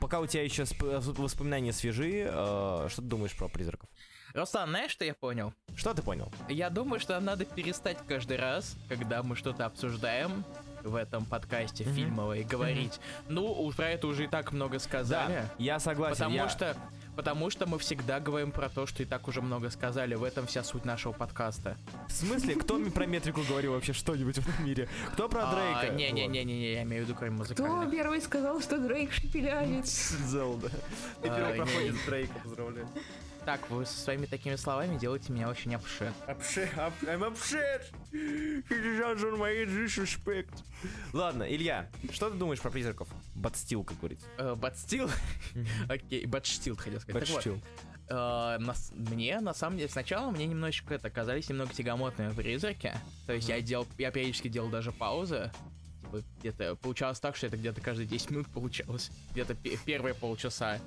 Пока у тебя еще сп- воспоминания свежи, э, что ты думаешь про призраков? Руслан, знаешь, что я понял? Что ты понял? Я думаю, что нам надо перестать каждый раз, когда мы что-то обсуждаем в этом подкасте Мгм. фильмовой, говорить, ну, про это уже и так много сказали. я согласен. Потому я- что, потому что мы всегда говорим про то, что и так уже много сказали. В этом вся суть нашего подкаста. В смысле, кто мне про метрику говорил вообще что-нибудь в этом мире? Кто про Дрейка? Не, не, не, не, не, я имею в виду кроме Кто музыкальных. первый сказал, что Дрейк шепелявец? Зелда. Ты А, первый проходит Дрейка, поздравляю. Так, вы со своими такими словами делаете меня очень обшет. I'm upset. on my disrespect. Ладно, Илья, что ты думаешь про призраков? Батстил, как говорится. Э, still, окей, still хотел сказать. Батстил. э, нас- мне, на самом деле, сначала мне немножечко это казались немного тягомотные призраки. То есть я делал, я периодически делал даже паузы. Типа, где-то получалось так, что это где-то каждые 10 минут получалось. Где-то пе- первые полчаса.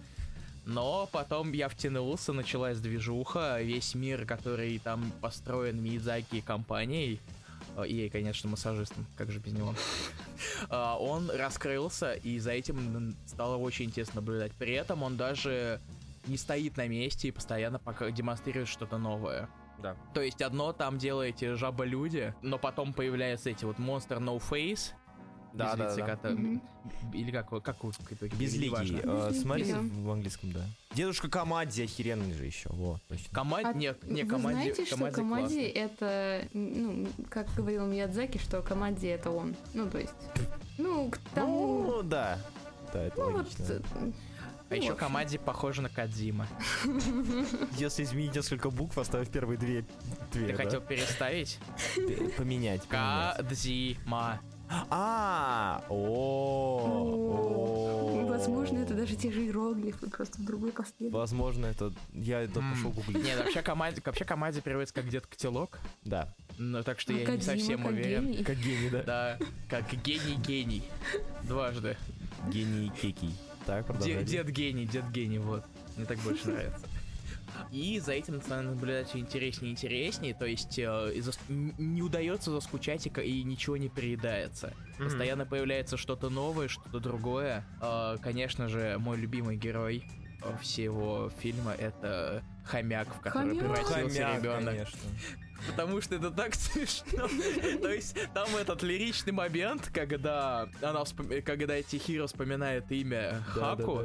Но потом я втянулся, началась движуха, весь мир, который там построен Миядзаки и компанией, э, и, конечно, массажистом, как же без него, а, он раскрылся, и за этим стало очень интересно наблюдать. При этом он даже не стоит на месте и постоянно пока демонстрирует что-то новое. Да. То есть одно там делаете жаба-люди, но потом появляются эти вот Monster No Face, Да, да, безлицый, да. который- Мгм. или как, вы- как итоге Безликий. неважно. э, да. в английском, да. Дедушка Камадзи охеренный же еще. Вот, точно. Команд... А не, не, Вы команде, знаете, что команде Камади классный. это, ну, как говорил Миядзаки, что Камади это он. Ну, то есть, ну, к тому... Ну, да. Да, это Ну, вот, логично. э, А ну, еще команде похоже на Кадзима. Если изменить несколько букв, оставив первые две, две Ты да? хотел переставить? Поменять. Кадзима. А, о, Возможно, это даже те же иероглифы, просто в другой последовательности. Возможно, это я это пошел гуглить. Нет, вообще команде, вообще команде переводится как где-то котелок. Да. Ну, так что я не совсем уверен. гений. Как гений, да? Да, как гений-гений. Дважды. Гений Кекий. Так, продолжай. Дед гений, дед гений, вот. Мне так больше нравится. И за этим становится наблюдать все интереснее и интереснее, то есть э, зас- не удается заскучать и, ничего не переедается. Мгм. Постоянно появляется что-то новое, что-то другое. Э, конечно же, мой любимый герой э, всего фильма это хомяк, в который Хомяк. превратился Хомяк, ребенок. конечно. Потому что это так смешно. То есть там этот лиричный момент, когда она когда Тихиро вспоминает имя Хаку.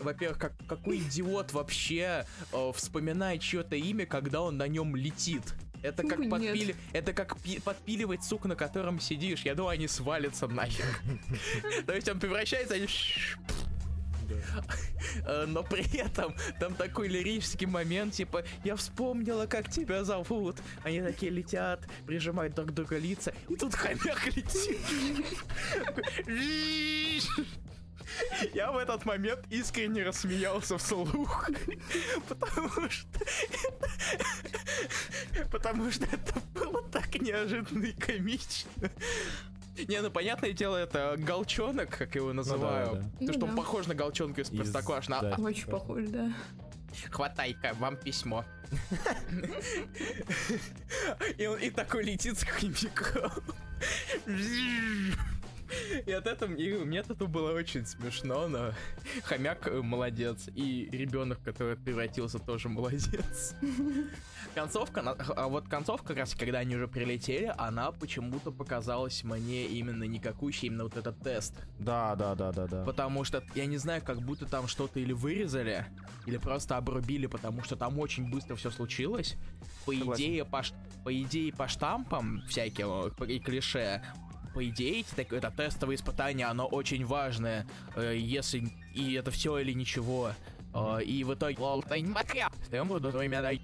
Во-первых, как, какой идиот вообще э, вспоминает чье-то имя, когда он на нем летит? Это как, Нет. подпили... это как пи- подпиливать сук, на котором сидишь. Я думаю, они свалятся нахер. То есть он превращается, они Э, но при этом там такой лирический момент, типа, я вспомнила, как тебя зовут. Они такие летят, прижимают друг к другу лица, и тут хомяк летит. Я в этот момент искренне рассмеялся вслух, потому что... Потому что это было так неожиданно и комично. Не, ну понятное дело, это галчонок, как его называю. да. Потому что Ну он да. похож на галчонка из Из- Простоквашино. да. Очень похож, да. Хватай-ка, вам письмо. И он и такой летит с хомяком. И от этого и мне этого было очень смешно, но хомяк э, молодец, и ребенок, который превратился, тоже молодец. Концовка, а вот концовка, как раз когда они уже прилетели, она почему-то показалась мне именно никакущей, именно вот этот тест. Да, да, да, да, да. Потому что, я не знаю, как будто там что-то или вырезали, или просто обрубили, потому что там очень быстро все случилось. По Согласен. идее, по, по идее, по штампам всяким э, и клише, по идее, эти так- это тестовое испытание, оно очень важное, э, если и это все или ничего. Э, и в итоге... Лол, ты не смотрел. Я буду твоими дай-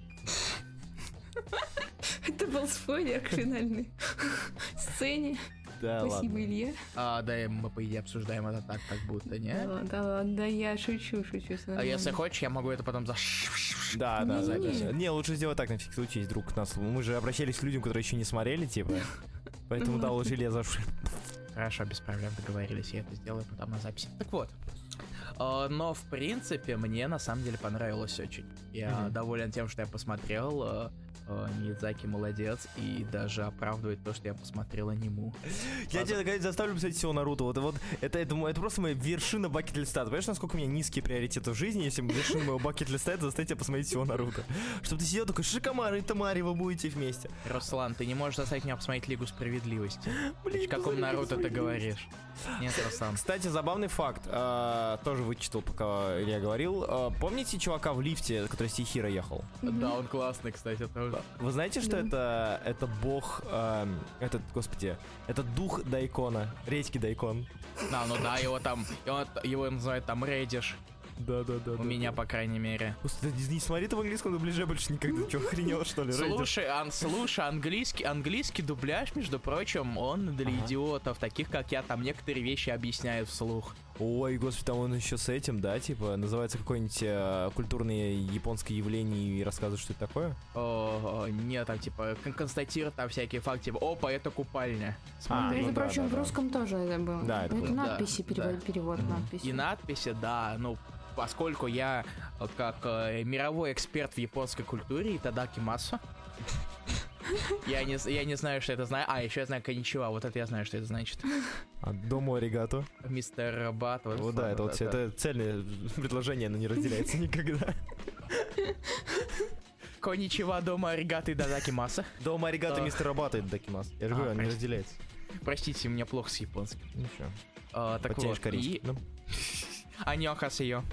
Это был спойлер к финальной сцене. Да, Спасибо, ладно. Илья. А, да, мы, по идее, обсуждаем это так, как будто, не? Да ладно, да ладно, да я шучу, шучу. А если хочешь, я могу это потом за... Да, да, Не, да, не, лучше сделать так, на всякий случай, если вдруг нас... Мы же обращались к людям, которые еще не смотрели, типа. Поэтому, да, лучше за Хорошо, без проблем договорились, я это сделаю потом на записи. Так вот. э, Но, в принципе, мне на самом деле понравилось очень. Я доволен тем, что я посмотрел. Э, Миядзаки молодец и даже оправдывает то, что я посмотрел аниму. Я тебя наконец заставлю посмотреть всего Наруто. Вот, вот это, это, это просто моя вершина бакет-листа. Понимаешь, насколько у меня низкие приоритеты в жизни, если вершина моего бакет-листа это заставить тебя посмотреть всего Наруто. Чтобы ты сидел такой, Шикомары и Тамари, вы будете вместе. Руслан, ты не можешь заставить меня посмотреть Лигу Справедливости. Блин, О каком Наруто ты говоришь? Нет, Руслан. Кстати, забавный факт. э, тоже вычитал, пока Илья говорил. Э, помните чувака в лифте, который с Тихира ехал? Да, он классный, кстати, тоже. Вы знаете, что Да. это, это бог, эм, этот, господи, это дух Дайкона, редьки Дайкон. Да, ну да, его там, его, его называют там Редиш. Да, да, да. У меня, по крайней мере. Просто не, не смотри ты в английском дубляже больше никогда. Че, охренел, что ли? Слушай, ан, слушай, английский, английский дубляж, между прочим, он для Ага. идиотов, таких как я, там некоторые вещи объясняют вслух. Ой, господи, там он еще с этим, да, типа, называется какое-нибудь э, культурное японское явление и рассказывает, что это такое? О, нет, там типа кон- констатируют там всякие факты, типа, опа, это купальня. А, Смотри. Между ну да, прочим, да, в да. русском тоже это было. Да, это это было. надписи, Да, перевод, да. перевод Мгм. надписи. И надписи, да, ну, поскольку я э, как э, мировой эксперт в японской культуре, Тадаки Масу, я не, я не знаю, что это знаю. А, еще я знаю коничева, вот это я знаю, что это значит. А, дому аригато. Мистер Бат. Вот да, это вот это цельное предложение, оно не разделяется никогда. Коничева дома аригаты Тадаки Маса. Дома аригато Да. мистер работает, Дакимас. Я же А, говорю, он не разделяется. Простите, мне плохо с японским. Ничего. А, так Потянешь вот, и... Ну. Аньохасио. А,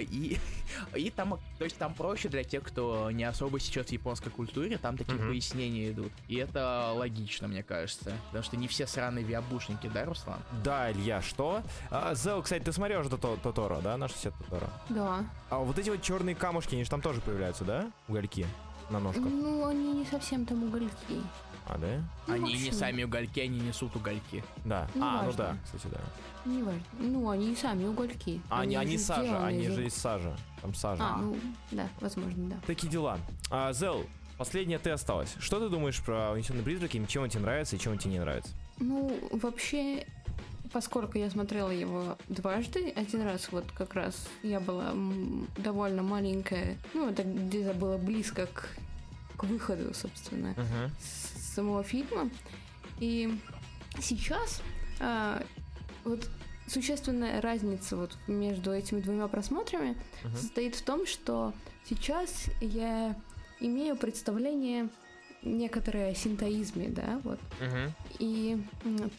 и, и там, то есть там проще для тех, кто не особо сечет в японской культуре, там такие Мгм. пояснения идут. И это логично, мне кажется. Потому что не все сраные виабушники, да, Руслан? Да, Илья, что? А, Зел, кстати, ты смотрел Тото- Тоторо, да, наш сосед Тоторо? Да. А вот эти вот черные камушки, они же там тоже появляются, да? Угольки на ножках. Ну, они не совсем там угольки. А, да? Ну, они не сами угольки, они несут угольки. Да. Ну, а, ну важно. да, кстати, да. Не важно. Ну, они и сами угольки. А, они, они сажа, они же из сажи. Там сажа. А, ну, да, возможно, да. Такие дела. А, Зел, последнее ты осталось. Что ты думаешь про унесенные призраки? Чем он тебе нравится и чем он тебе не нравится? Ну, вообще, поскольку я смотрела его дважды, один раз вот как раз я была довольно маленькая, ну, это где-то было близко к, к выходу, собственно, Мгм. с самого фильма. И сейчас а, вот существенная разница вот между этими двумя просмотрами Мгм. состоит в том, что сейчас я имею представление некоторое о синтоизме, да, вот. Мгм. И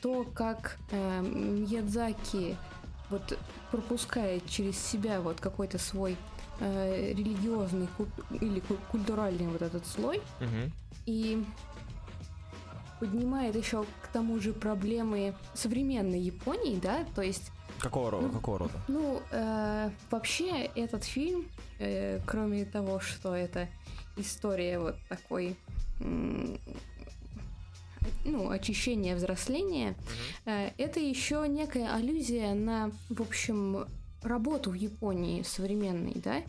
то, как э, Мьядзаки вот пропускает через себя вот какой-то свой э, религиозный ку- или ку- культуральный вот этот слой, Мгм. и поднимает еще к тому же проблемы современной Японии, да, то есть, Какого рода? Ну, Какого рода? ну, э, вообще этот фильм, э, кроме того, что это история вот такой, м, ну, очищения, взросления, э, это еще некая аллюзия на, в общем, работу в Японии современной, да,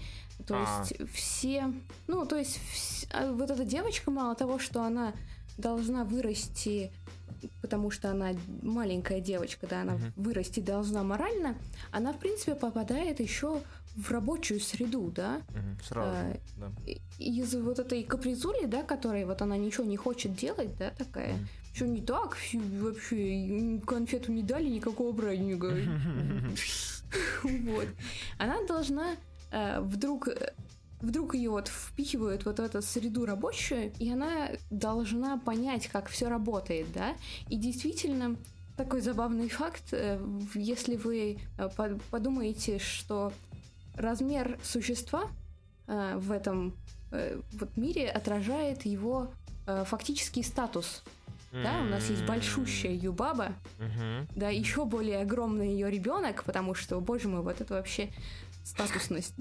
то А. есть все, ну, то есть вс- а вот эта девочка, мало того, что она должна вырасти, потому что она маленькая девочка, да, она Мгм. вырасти должна морально, она, в принципе, попадает еще в рабочую среду, да, Мгм. Сразу. А, да. из вот этой капризули, да, которой вот она ничего не хочет делать, да, такая, Мгм. что не так, вообще конфету не дали, никакого праздника. Вот. Она должна э, вдруг э, вдруг ее вот впихивают вот в эту среду рабочую, и она должна понять, как все работает, да. И действительно такой забавный факт, э, если вы э, по- подумаете, что размер существа э, в этом вот мире отражает его фактический статус. Да, у нас есть большущая Юбаба, да, еще более огромный ее ребенок, потому что, боже мой, вот это вообще статусность.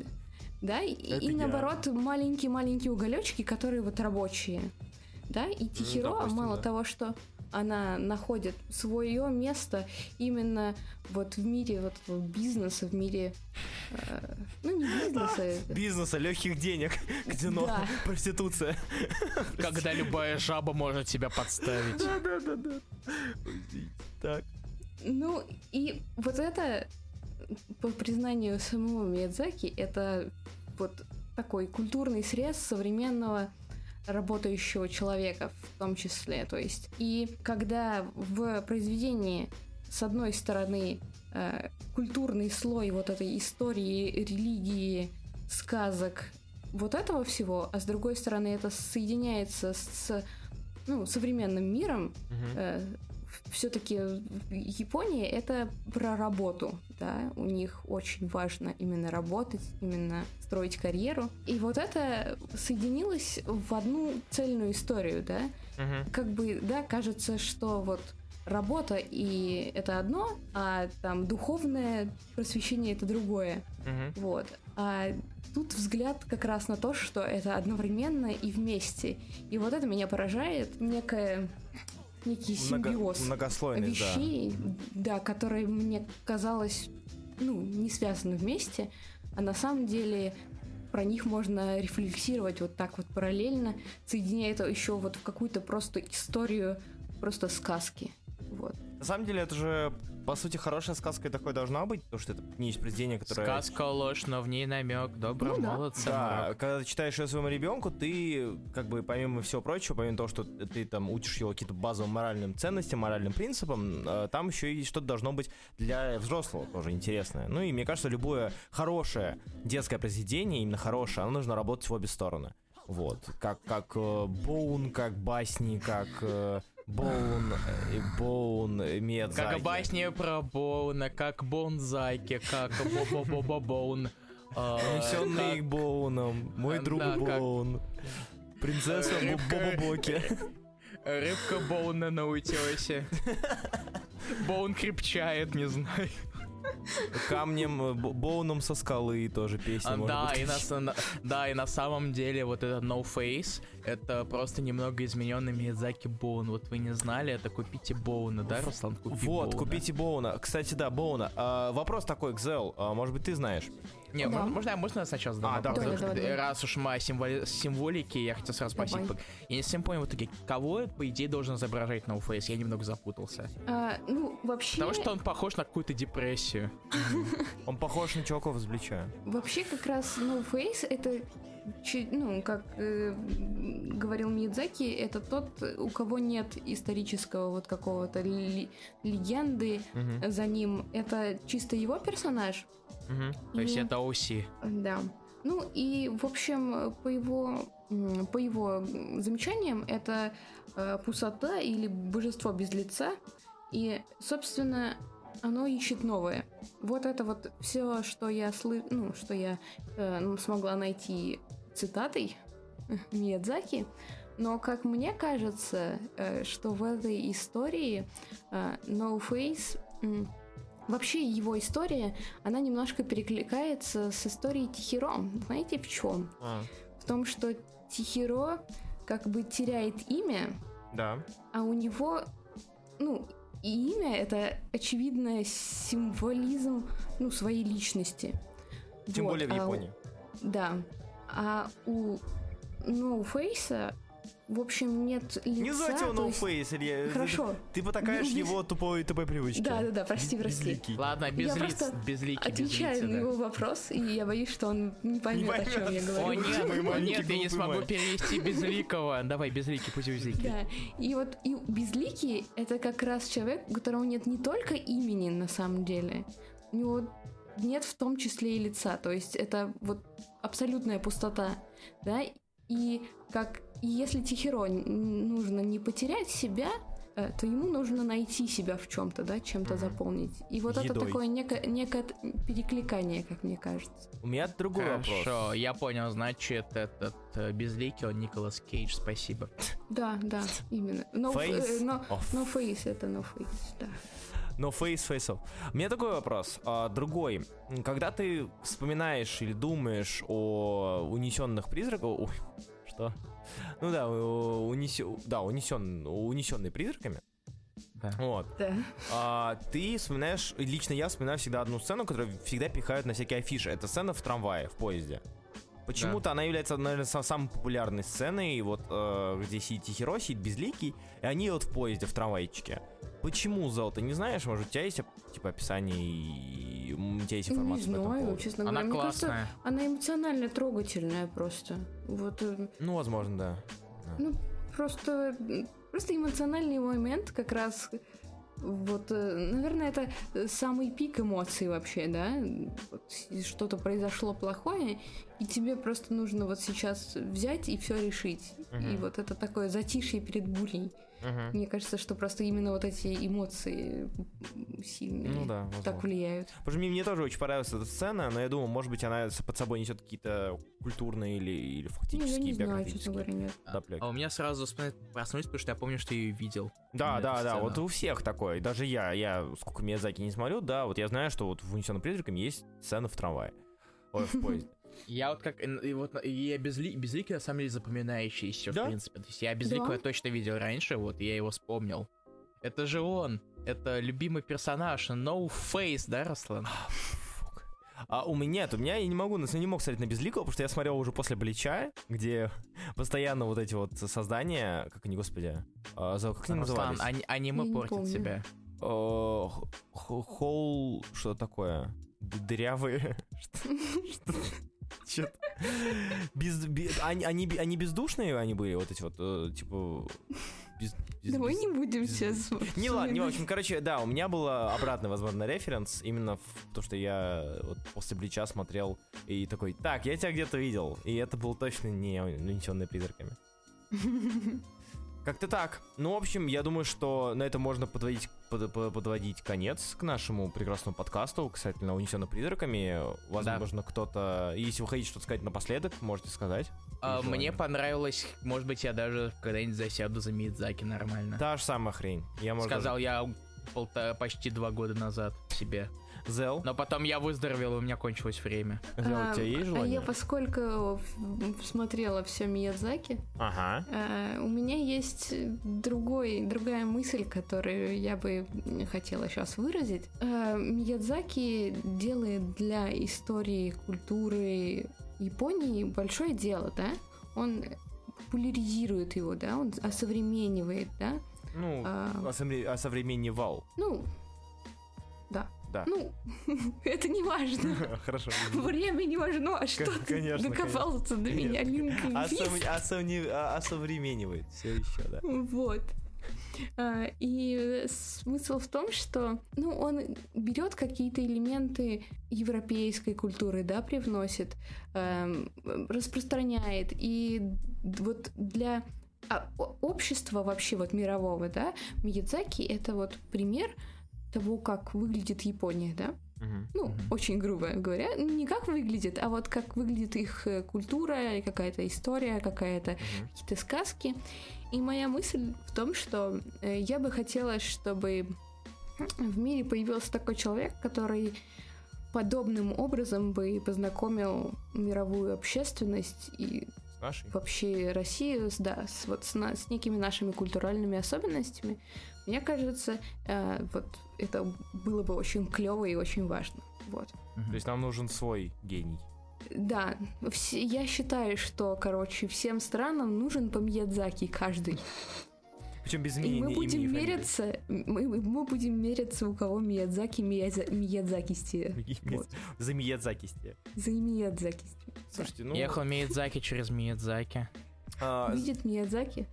Да, и, Это и я. наоборот, маленькие-маленькие уголечки, которые вот рабочие. Да, и Тихиро, допустим, мало да. того, что она находит свое место именно вот в мире вот этого бизнеса, в мире, э, ну не бизнеса, это- Бизнеса, легких денег, где но Да. проституция. Когда любая жаба может тебя подставить. Да, да, да, да. Так. Ну, и вот это, по признанию самого Миядзаки, это вот такой культурный срез современного работающего человека в том числе. То есть, и когда в произведении с одной стороны э, культурный слой вот этой истории, религии, сказок, вот этого всего, а с другой стороны это соединяется с ну, современным миром, Мгм. Все-таки Япония это про работу, да, у них очень важно именно работать, именно строить карьеру. И вот это соединилось в одну цельную историю, да. Мгм. Как бы, да, кажется, что вот работа и это одно, а там духовное просвещение это другое. Мгм. Вот. А тут взгляд как раз на то, что это одновременно и вместе. И вот это меня поражает. Некое, некий Много- симбиоз да. вещей, да. которые мне казалось, ну, не связаны вместе, а на самом деле про них можно рефлексировать вот так вот параллельно, соединяя это еще вот в какую-то просто историю, просто сказки. На самом деле, это же, по сути, хорошая сказка и такой должна быть, потому что это не есть произведение, которое... Сказка ложь, но в ней намек. Добрый Ну да. Да, когда ты читаешь ее своему ребенку, ты, как бы, помимо всего прочего, помимо того, что ты там учишь его каким-то базовым моральным ценностям, моральным принципам, э, там еще и что-то должно быть для взрослого тоже интересное. Ну и мне кажется, любое хорошее детское произведение, именно хорошее, оно нужно работать в обе стороны. Вот. Как, как э, Боун, как басни, как э, Боун, э, и Боун, э, Миядзаки. Как басни про Боуна, как Бонзаки, как Бо-Бо-Бо-Боун. а, Унесенный Боуном, мой друг Боун. Принцесса Э, Бобобоки. Рыбка Боуна на утесе. Боун крепчает, не знаю. Камнем, э, бо- Боуном со скалы тоже песня А, да, быть. и на- да, и на самом деле вот этот No Face это просто немного измененный Миядзаки Боун. Вот вы не знали, это купите Боуна, да, Руслан? Купи Вот, Боуна. купите Боуна. Кстати, да, Боуна. А, вопрос такой, Кзел, а, может быть, ты знаешь. Не, Да. можно, можно, можно я сначала задам А, да, вопрос? давай, давай, давай. Раз уж мы о символи- символике, я хотел сразу спросить. Давай. Я не совсем понял в итоге, кого, по идее, должен изображать No Face? Я немного запутался. А, ну, вообще... Потому что он похож на какую-то депрессию. Он похож на чуваков из Блича. Вообще как раз No Face это ну, как э, говорил Миядзаки, это тот, у кого нет исторического вот какого-то легенды Мгм. за ним. Это чисто его персонаж. Мгм. То есть И- это OC. Да. Ну и, в общем, по его, по его замечаниям, это э, пустота или божество без лица. И, собственно, оно ищет новое. Вот это вот все, что я слы... ну, что я э, смогла найти цитатой Миядзаки. Но, как мне кажется, э, что в этой истории э, No Face Вообще его история, она немножко перекликается с историей Тихиро. Знаете в чем? А, В том, что Тихиро как бы теряет имя, Да. а у него, ну, и имя это очевидно символизм, ну, своей личности. Тем Вот, более в а Японии. да. А у No Face, в общем, нет лица. Не называйте его то No есть- Илья. Хорошо. Ты потакаешь Ну, его тупой тупой привычке. Да, да, да, прости, прости. Безликий. Ладно, без Я лиц, просто без лики, без Отвечаю на лица, его вопрос, и я боюсь, что он не поймет, о чем я поймет. да. О говорю. нет, о, нет, я не смогу перевести безликого. Давай, безликий, пусть безликий. Да, и вот и безликий это как раз человек, у которого нет не только имени на самом деле, у него нет в том числе и лица, то есть это вот абсолютная пустота, да, и как и если Тихиро нужно не потерять себя, э, то ему нужно найти себя в чем-то, да, чем-то заполнить. И вот это Едой. такое некое, некое перекликание, как мне кажется. У меня другой вопрос. Хорошо, я понял, значит, этот э, безликий, он Николас Кейдж, спасибо. Да, да, именно. No, Face э, no, no face это no face, да. No face, face off. У меня такой вопрос. а, другой. Когда ты вспоминаешь или думаешь о унесенных призраках... Что? Ну да, унесен, да, унесен, унесенный призраками. Да. Вот. Да. А, ты вспоминаешь, лично я вспоминаю всегда одну сцену, которую всегда пихают на всякие афиши. Это сцена в трамвае, в поезде. Почему-то она является, наверное, са- самой популярной сценой, вот э, где сидит Хиро, сидит безликий, и они вот в поезде, в трамвайчике. Почему, Золото, не знаешь? Может, у тебя есть типа описание и м, у тебя есть Не по знаю, поводу? честно Она говоря. Мне кажется, классная. она эмоционально трогательная просто. Вот э, Ну, возможно, да. Ну, просто, просто эмоциональный момент как раз вот, э, наверное, это самый пик эмоций вообще, да? Что-то произошло плохое, и тебе просто нужно вот сейчас взять и все решить. И Мгм. вот это такое затишье перед бурей. Мгм. Мне кажется, что просто именно вот эти эмоции сильные Ну да, так влияют. Потому что мне, мне тоже очень понравилась эта сцена, но я думаю, может быть, она под собой несет какие-то культурные или, или Ну, я фактические, не знаю, биографические честно говоря, нет. подоплеки. А у меня сразу проснулись, потому что я помню, что я ее видел. Да, да, да, вот у всех такое. Даже я, я сколько Миязаки не смотрю, да, вот я знаю, что вот в «Унесенном призраками» есть сцена в трамвае. Ой, в поезде. Я вот как... И вот и я безли, безликий, на самом деле, запоминающийся, Да? в принципе. То есть я безликого Да. точно видел раньше, вот, и я его вспомнил. Это же он. Это любимый персонаж. No Face, да, Руслан? Фук. А у меня, нет, у меня я не могу, я не мог смотреть на Безликого, потому что я смотрел уже после Блича, где постоянно вот эти вот создания, как они, господи, а, за- как они Руслан, назывались? ани- аниме портит себя. Э, Холл, что такое? Дырявые? Чё-то. Без, бе- они, они, они бездушные они были, вот эти вот, э, типа... без- без- Давай без- не будем без- сейчас... Не ладно, не в общем, короче, да, у меня был обратный, возможно, референс, именно в то, что я вот после Блича смотрел и такой, так, я тебя где-то видел, и это был точно не унесенный призраками. Как-то так. Ну, в общем, я думаю, что на это можно подводить, под- под- подводить конец к нашему прекрасному подкасту, касательно унесенных призраками. Возможно, кто-то... Если вы хотите что-то сказать напоследок, можете сказать. А, мне понравилось, может быть, я даже когда-нибудь засяду за Мидзаки нормально. Та же самая хрень. Я, может, Сказал я полта- почти два года назад себе. Зел, Но потом я выздоровел, и у меня кончилось время. Зел, у А, тебя есть А желание? я, поскольку смотрела все Миядзаки, Ага. а, у меня есть другой, другая мысль, которую я бы хотела сейчас выразить. А, Миядзаки делает для истории, культуры Японии большое дело, да? Он популяризирует его, да? Он осовременивает, да? Ну, А. осовре- осовременивал. Ну, да. Да. Ну, это не важно. Хорошо. Время не важно, а что ты докопался до меня, Линкольн осовне- а- Осовременивает. Все еще, да. Вот. А, И смысл в том, что ну, он берет какие-то элементы европейской культуры, да, привносит, эм, распространяет. И вот для а, общества вообще вот мирового, да, Миядзаки это вот пример того, как выглядит Япония, да. Ну, Мгм. очень грубо говоря, не как выглядит, а вот как выглядит их э, культура, и какая-то история, какая-то Мгм. какие-то сказки. И моя мысль в том, что э, я бы хотела, чтобы в мире появился такой человек, который подобным образом бы познакомил мировую общественность и нашей? вообще Россию с, да, с, вот с, на- с некими нашими культуральными особенностями. Мне кажется, э, вот это было бы очень клево и очень важно. Вот. То есть нам нужен свой гений. Да, я считаю, что, короче, всем странам нужен по Миядзаки каждый. Причем без И изменения мы будем имени и меряться, мы, мы будем меряться, у кого Миядзаки Миядза, Миядзакисти. Вот. За Миядзакисти. За Миядзакисти. Слушайте, ну... Ехал Миядзаки через Миядзаки. а, Видит Миядзаки?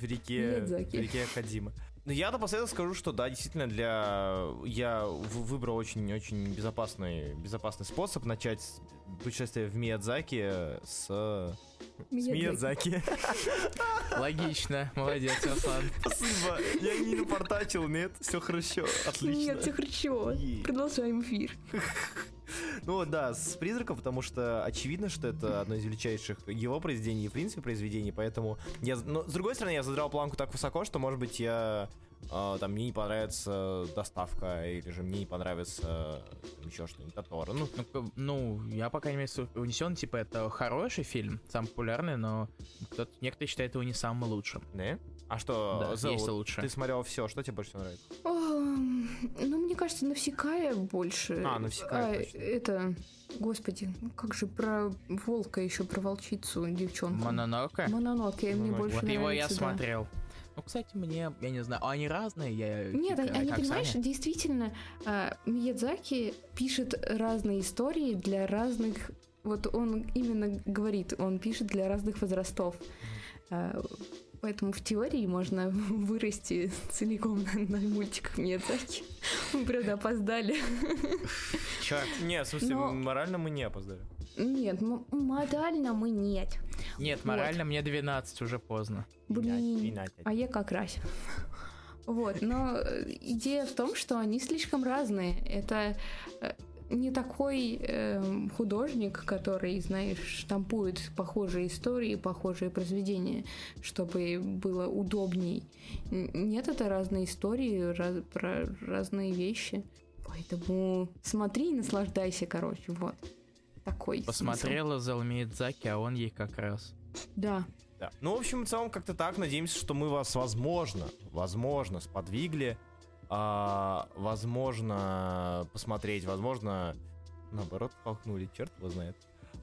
в реке, Миядзаки. в реке Хадима. Ну, я напоследок скажу, что да, действительно, для... Я выбрал очень-очень безопасный, безопасный способ начать путешествие в Миядзаки с... С Миядзаки. Логично, молодец, Руслан. Спасибо. Я не напортачил, нет? Все хорошо, отлично. Нет, все хорошо. Продолжаем эфир. Ну да, с призраком, потому что очевидно, что это одно из величайших его произведений и, в принципе, произведений, поэтому я... Но, с другой стороны, я задрал планку так высоко, что, может быть, я... а, там, мне не понравится доставка, или же мне не понравится еще что-нибудь, Тотора. Ну, Ну, Ну, я, по крайней мере, унесен, типа, это хороший фильм, самый популярный, но кто-то, некоторые считают его не самым лучшим. не? А что, Да, Зел, есть вот лучше. ты смотрел все, что тебе больше всего нравится? Ну, мне кажется, Навсекая больше. А, Навсекая, точно. Это, господи, ну как же про волка еще, про волчицу, девчонку. Мононоке? Мононоке, мне больше Вот его я нравится, да. смотрел. Ну, кстати, мне, я не знаю, они разные? Я, Нет, типа, они, они, как понимаешь, сами? действительно, а, Миядзаки пишет разные истории для разных... Вот он именно говорит, он пишет для разных возрастов. А, Поэтому в теории можно вырасти целиком на, на мультиках Миядзаки. Мы, правда, опоздали. Чё? Не, в смысле, Но- морально мы не опоздали. Нет, м- модально мы нет. Нет, морально мне 12, уже поздно. Блин, 12. а я как раз. Вот, но э, идея в том, что они слишком разные. Это э, не такой эм, художник, который, знаешь, штампует похожие истории, похожие произведения, чтобы было удобней. Нет, это разные истории, раз- про разные вещи. Поэтому смотри и наслаждайся, короче, вот. Такой смысл. Посмотрела Зел Миядзаки, а он ей как раз. Да. Да. Ну, в общем, в целом, как-то так. Надеемся, что мы вас, возможно, возможно, сподвигли. а, возможно, посмотреть, возможно, наоборот, толкнули, черт его знает.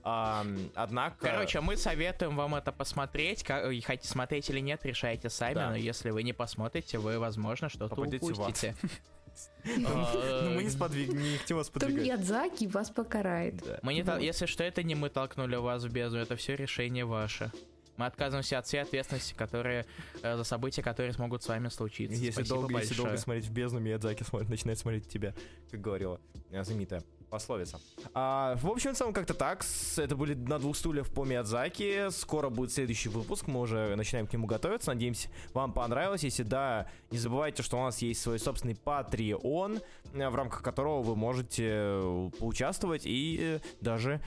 А, однако... Короче, мы советуем вам это посмотреть. ка- и Хотите смотреть или нет, решайте сами. Да. Но если вы не посмотрите, вы, возможно, что-то упустите. Ну, мы не хотим вас подвигать. Миядзаки вас покарает. Мы не Если что, это не мы толкнули вас в бездну, это все решение ваше. Мы отказываемся от всей ответственности, которые э, за события, которые смогут с вами случиться. Если Спасибо долго, если долго смотреть в бездну, Миядзаки смотрит, начинает смотреть тебя, как говорила э, знаменитая пословица. А, в общем, в целом, как-то так. Это были на двух стульях по Миядзаки. Скоро будет следующий выпуск. Мы уже начинаем к нему готовиться. Надеемся, вам понравилось. Если да, не забывайте, что у нас есть свой собственный Patreon, в рамках которого вы можете э, поучаствовать и э, даже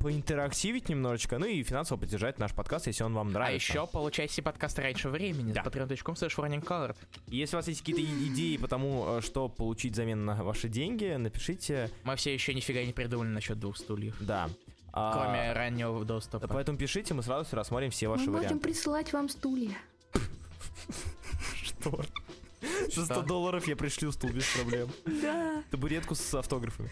поинтерактивить немножечко, ну и финансово поддержать наш подкаст, если он вам А нравится. еще получайте подкасты раньше времени Да. с patreon.com slash. Если у вас есть какие-то идеи по тому, э, что получить взамен на ваши деньги, напишите. Мы все еще нифига не придумали насчет двух стульев. Да. А, Кроме раннего доступа. Поэтому пишите, мы сразу рассмотрим все ваши Мы можем варианты. присылать вам стулья. Что? За 100 долларов я пришлю стул без проблем. Да, Табуретку с автографами.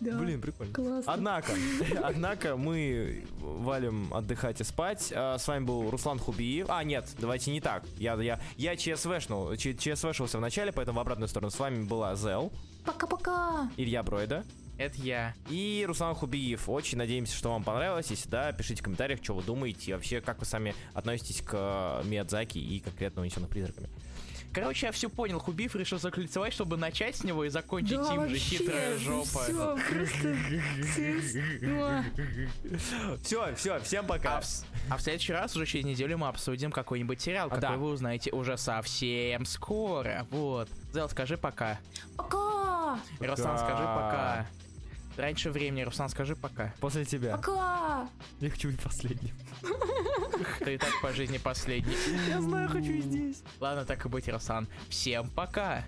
да. Блин, прикольно. Классно. Однако, однако мы валим отдыхать и спать. А, С вами был Руслан Хубиев. А, нет, давайте не так. Я, я, я ЧСВшнул, Ч- ЧСВшился в начале, поэтому в обратную сторону. С вами была Зел, Пока-пока. Илья Бройда Это я. и Руслан Хубиев. Очень надеемся, что вам понравилось. Если да, пишите в комментариях, что вы думаете. И вообще, как вы сами относитесь к Миядзаки и конкретно унесенных призраками. Короче, я все понял. Хубив решил закольцевать, чтобы начать с него и закончить Да, им же хитрая жопа. Все, просто... Все, все, всем А пока. в, с- а в следующий раз, уже через неделю, мы обсудим какой-нибудь сериал, А, который да. вы узнаете уже совсем скоро. Вот. Зел, скажи пока. Пока! Руслан, скажи пока. Раньше времени, Руслан, скажи пока. После тебя. Пока! Я хочу быть последним. Ты и так по жизни последний. Я знаю, хочу и здесь. Ладно, так и быть, Руслан. Всем пока.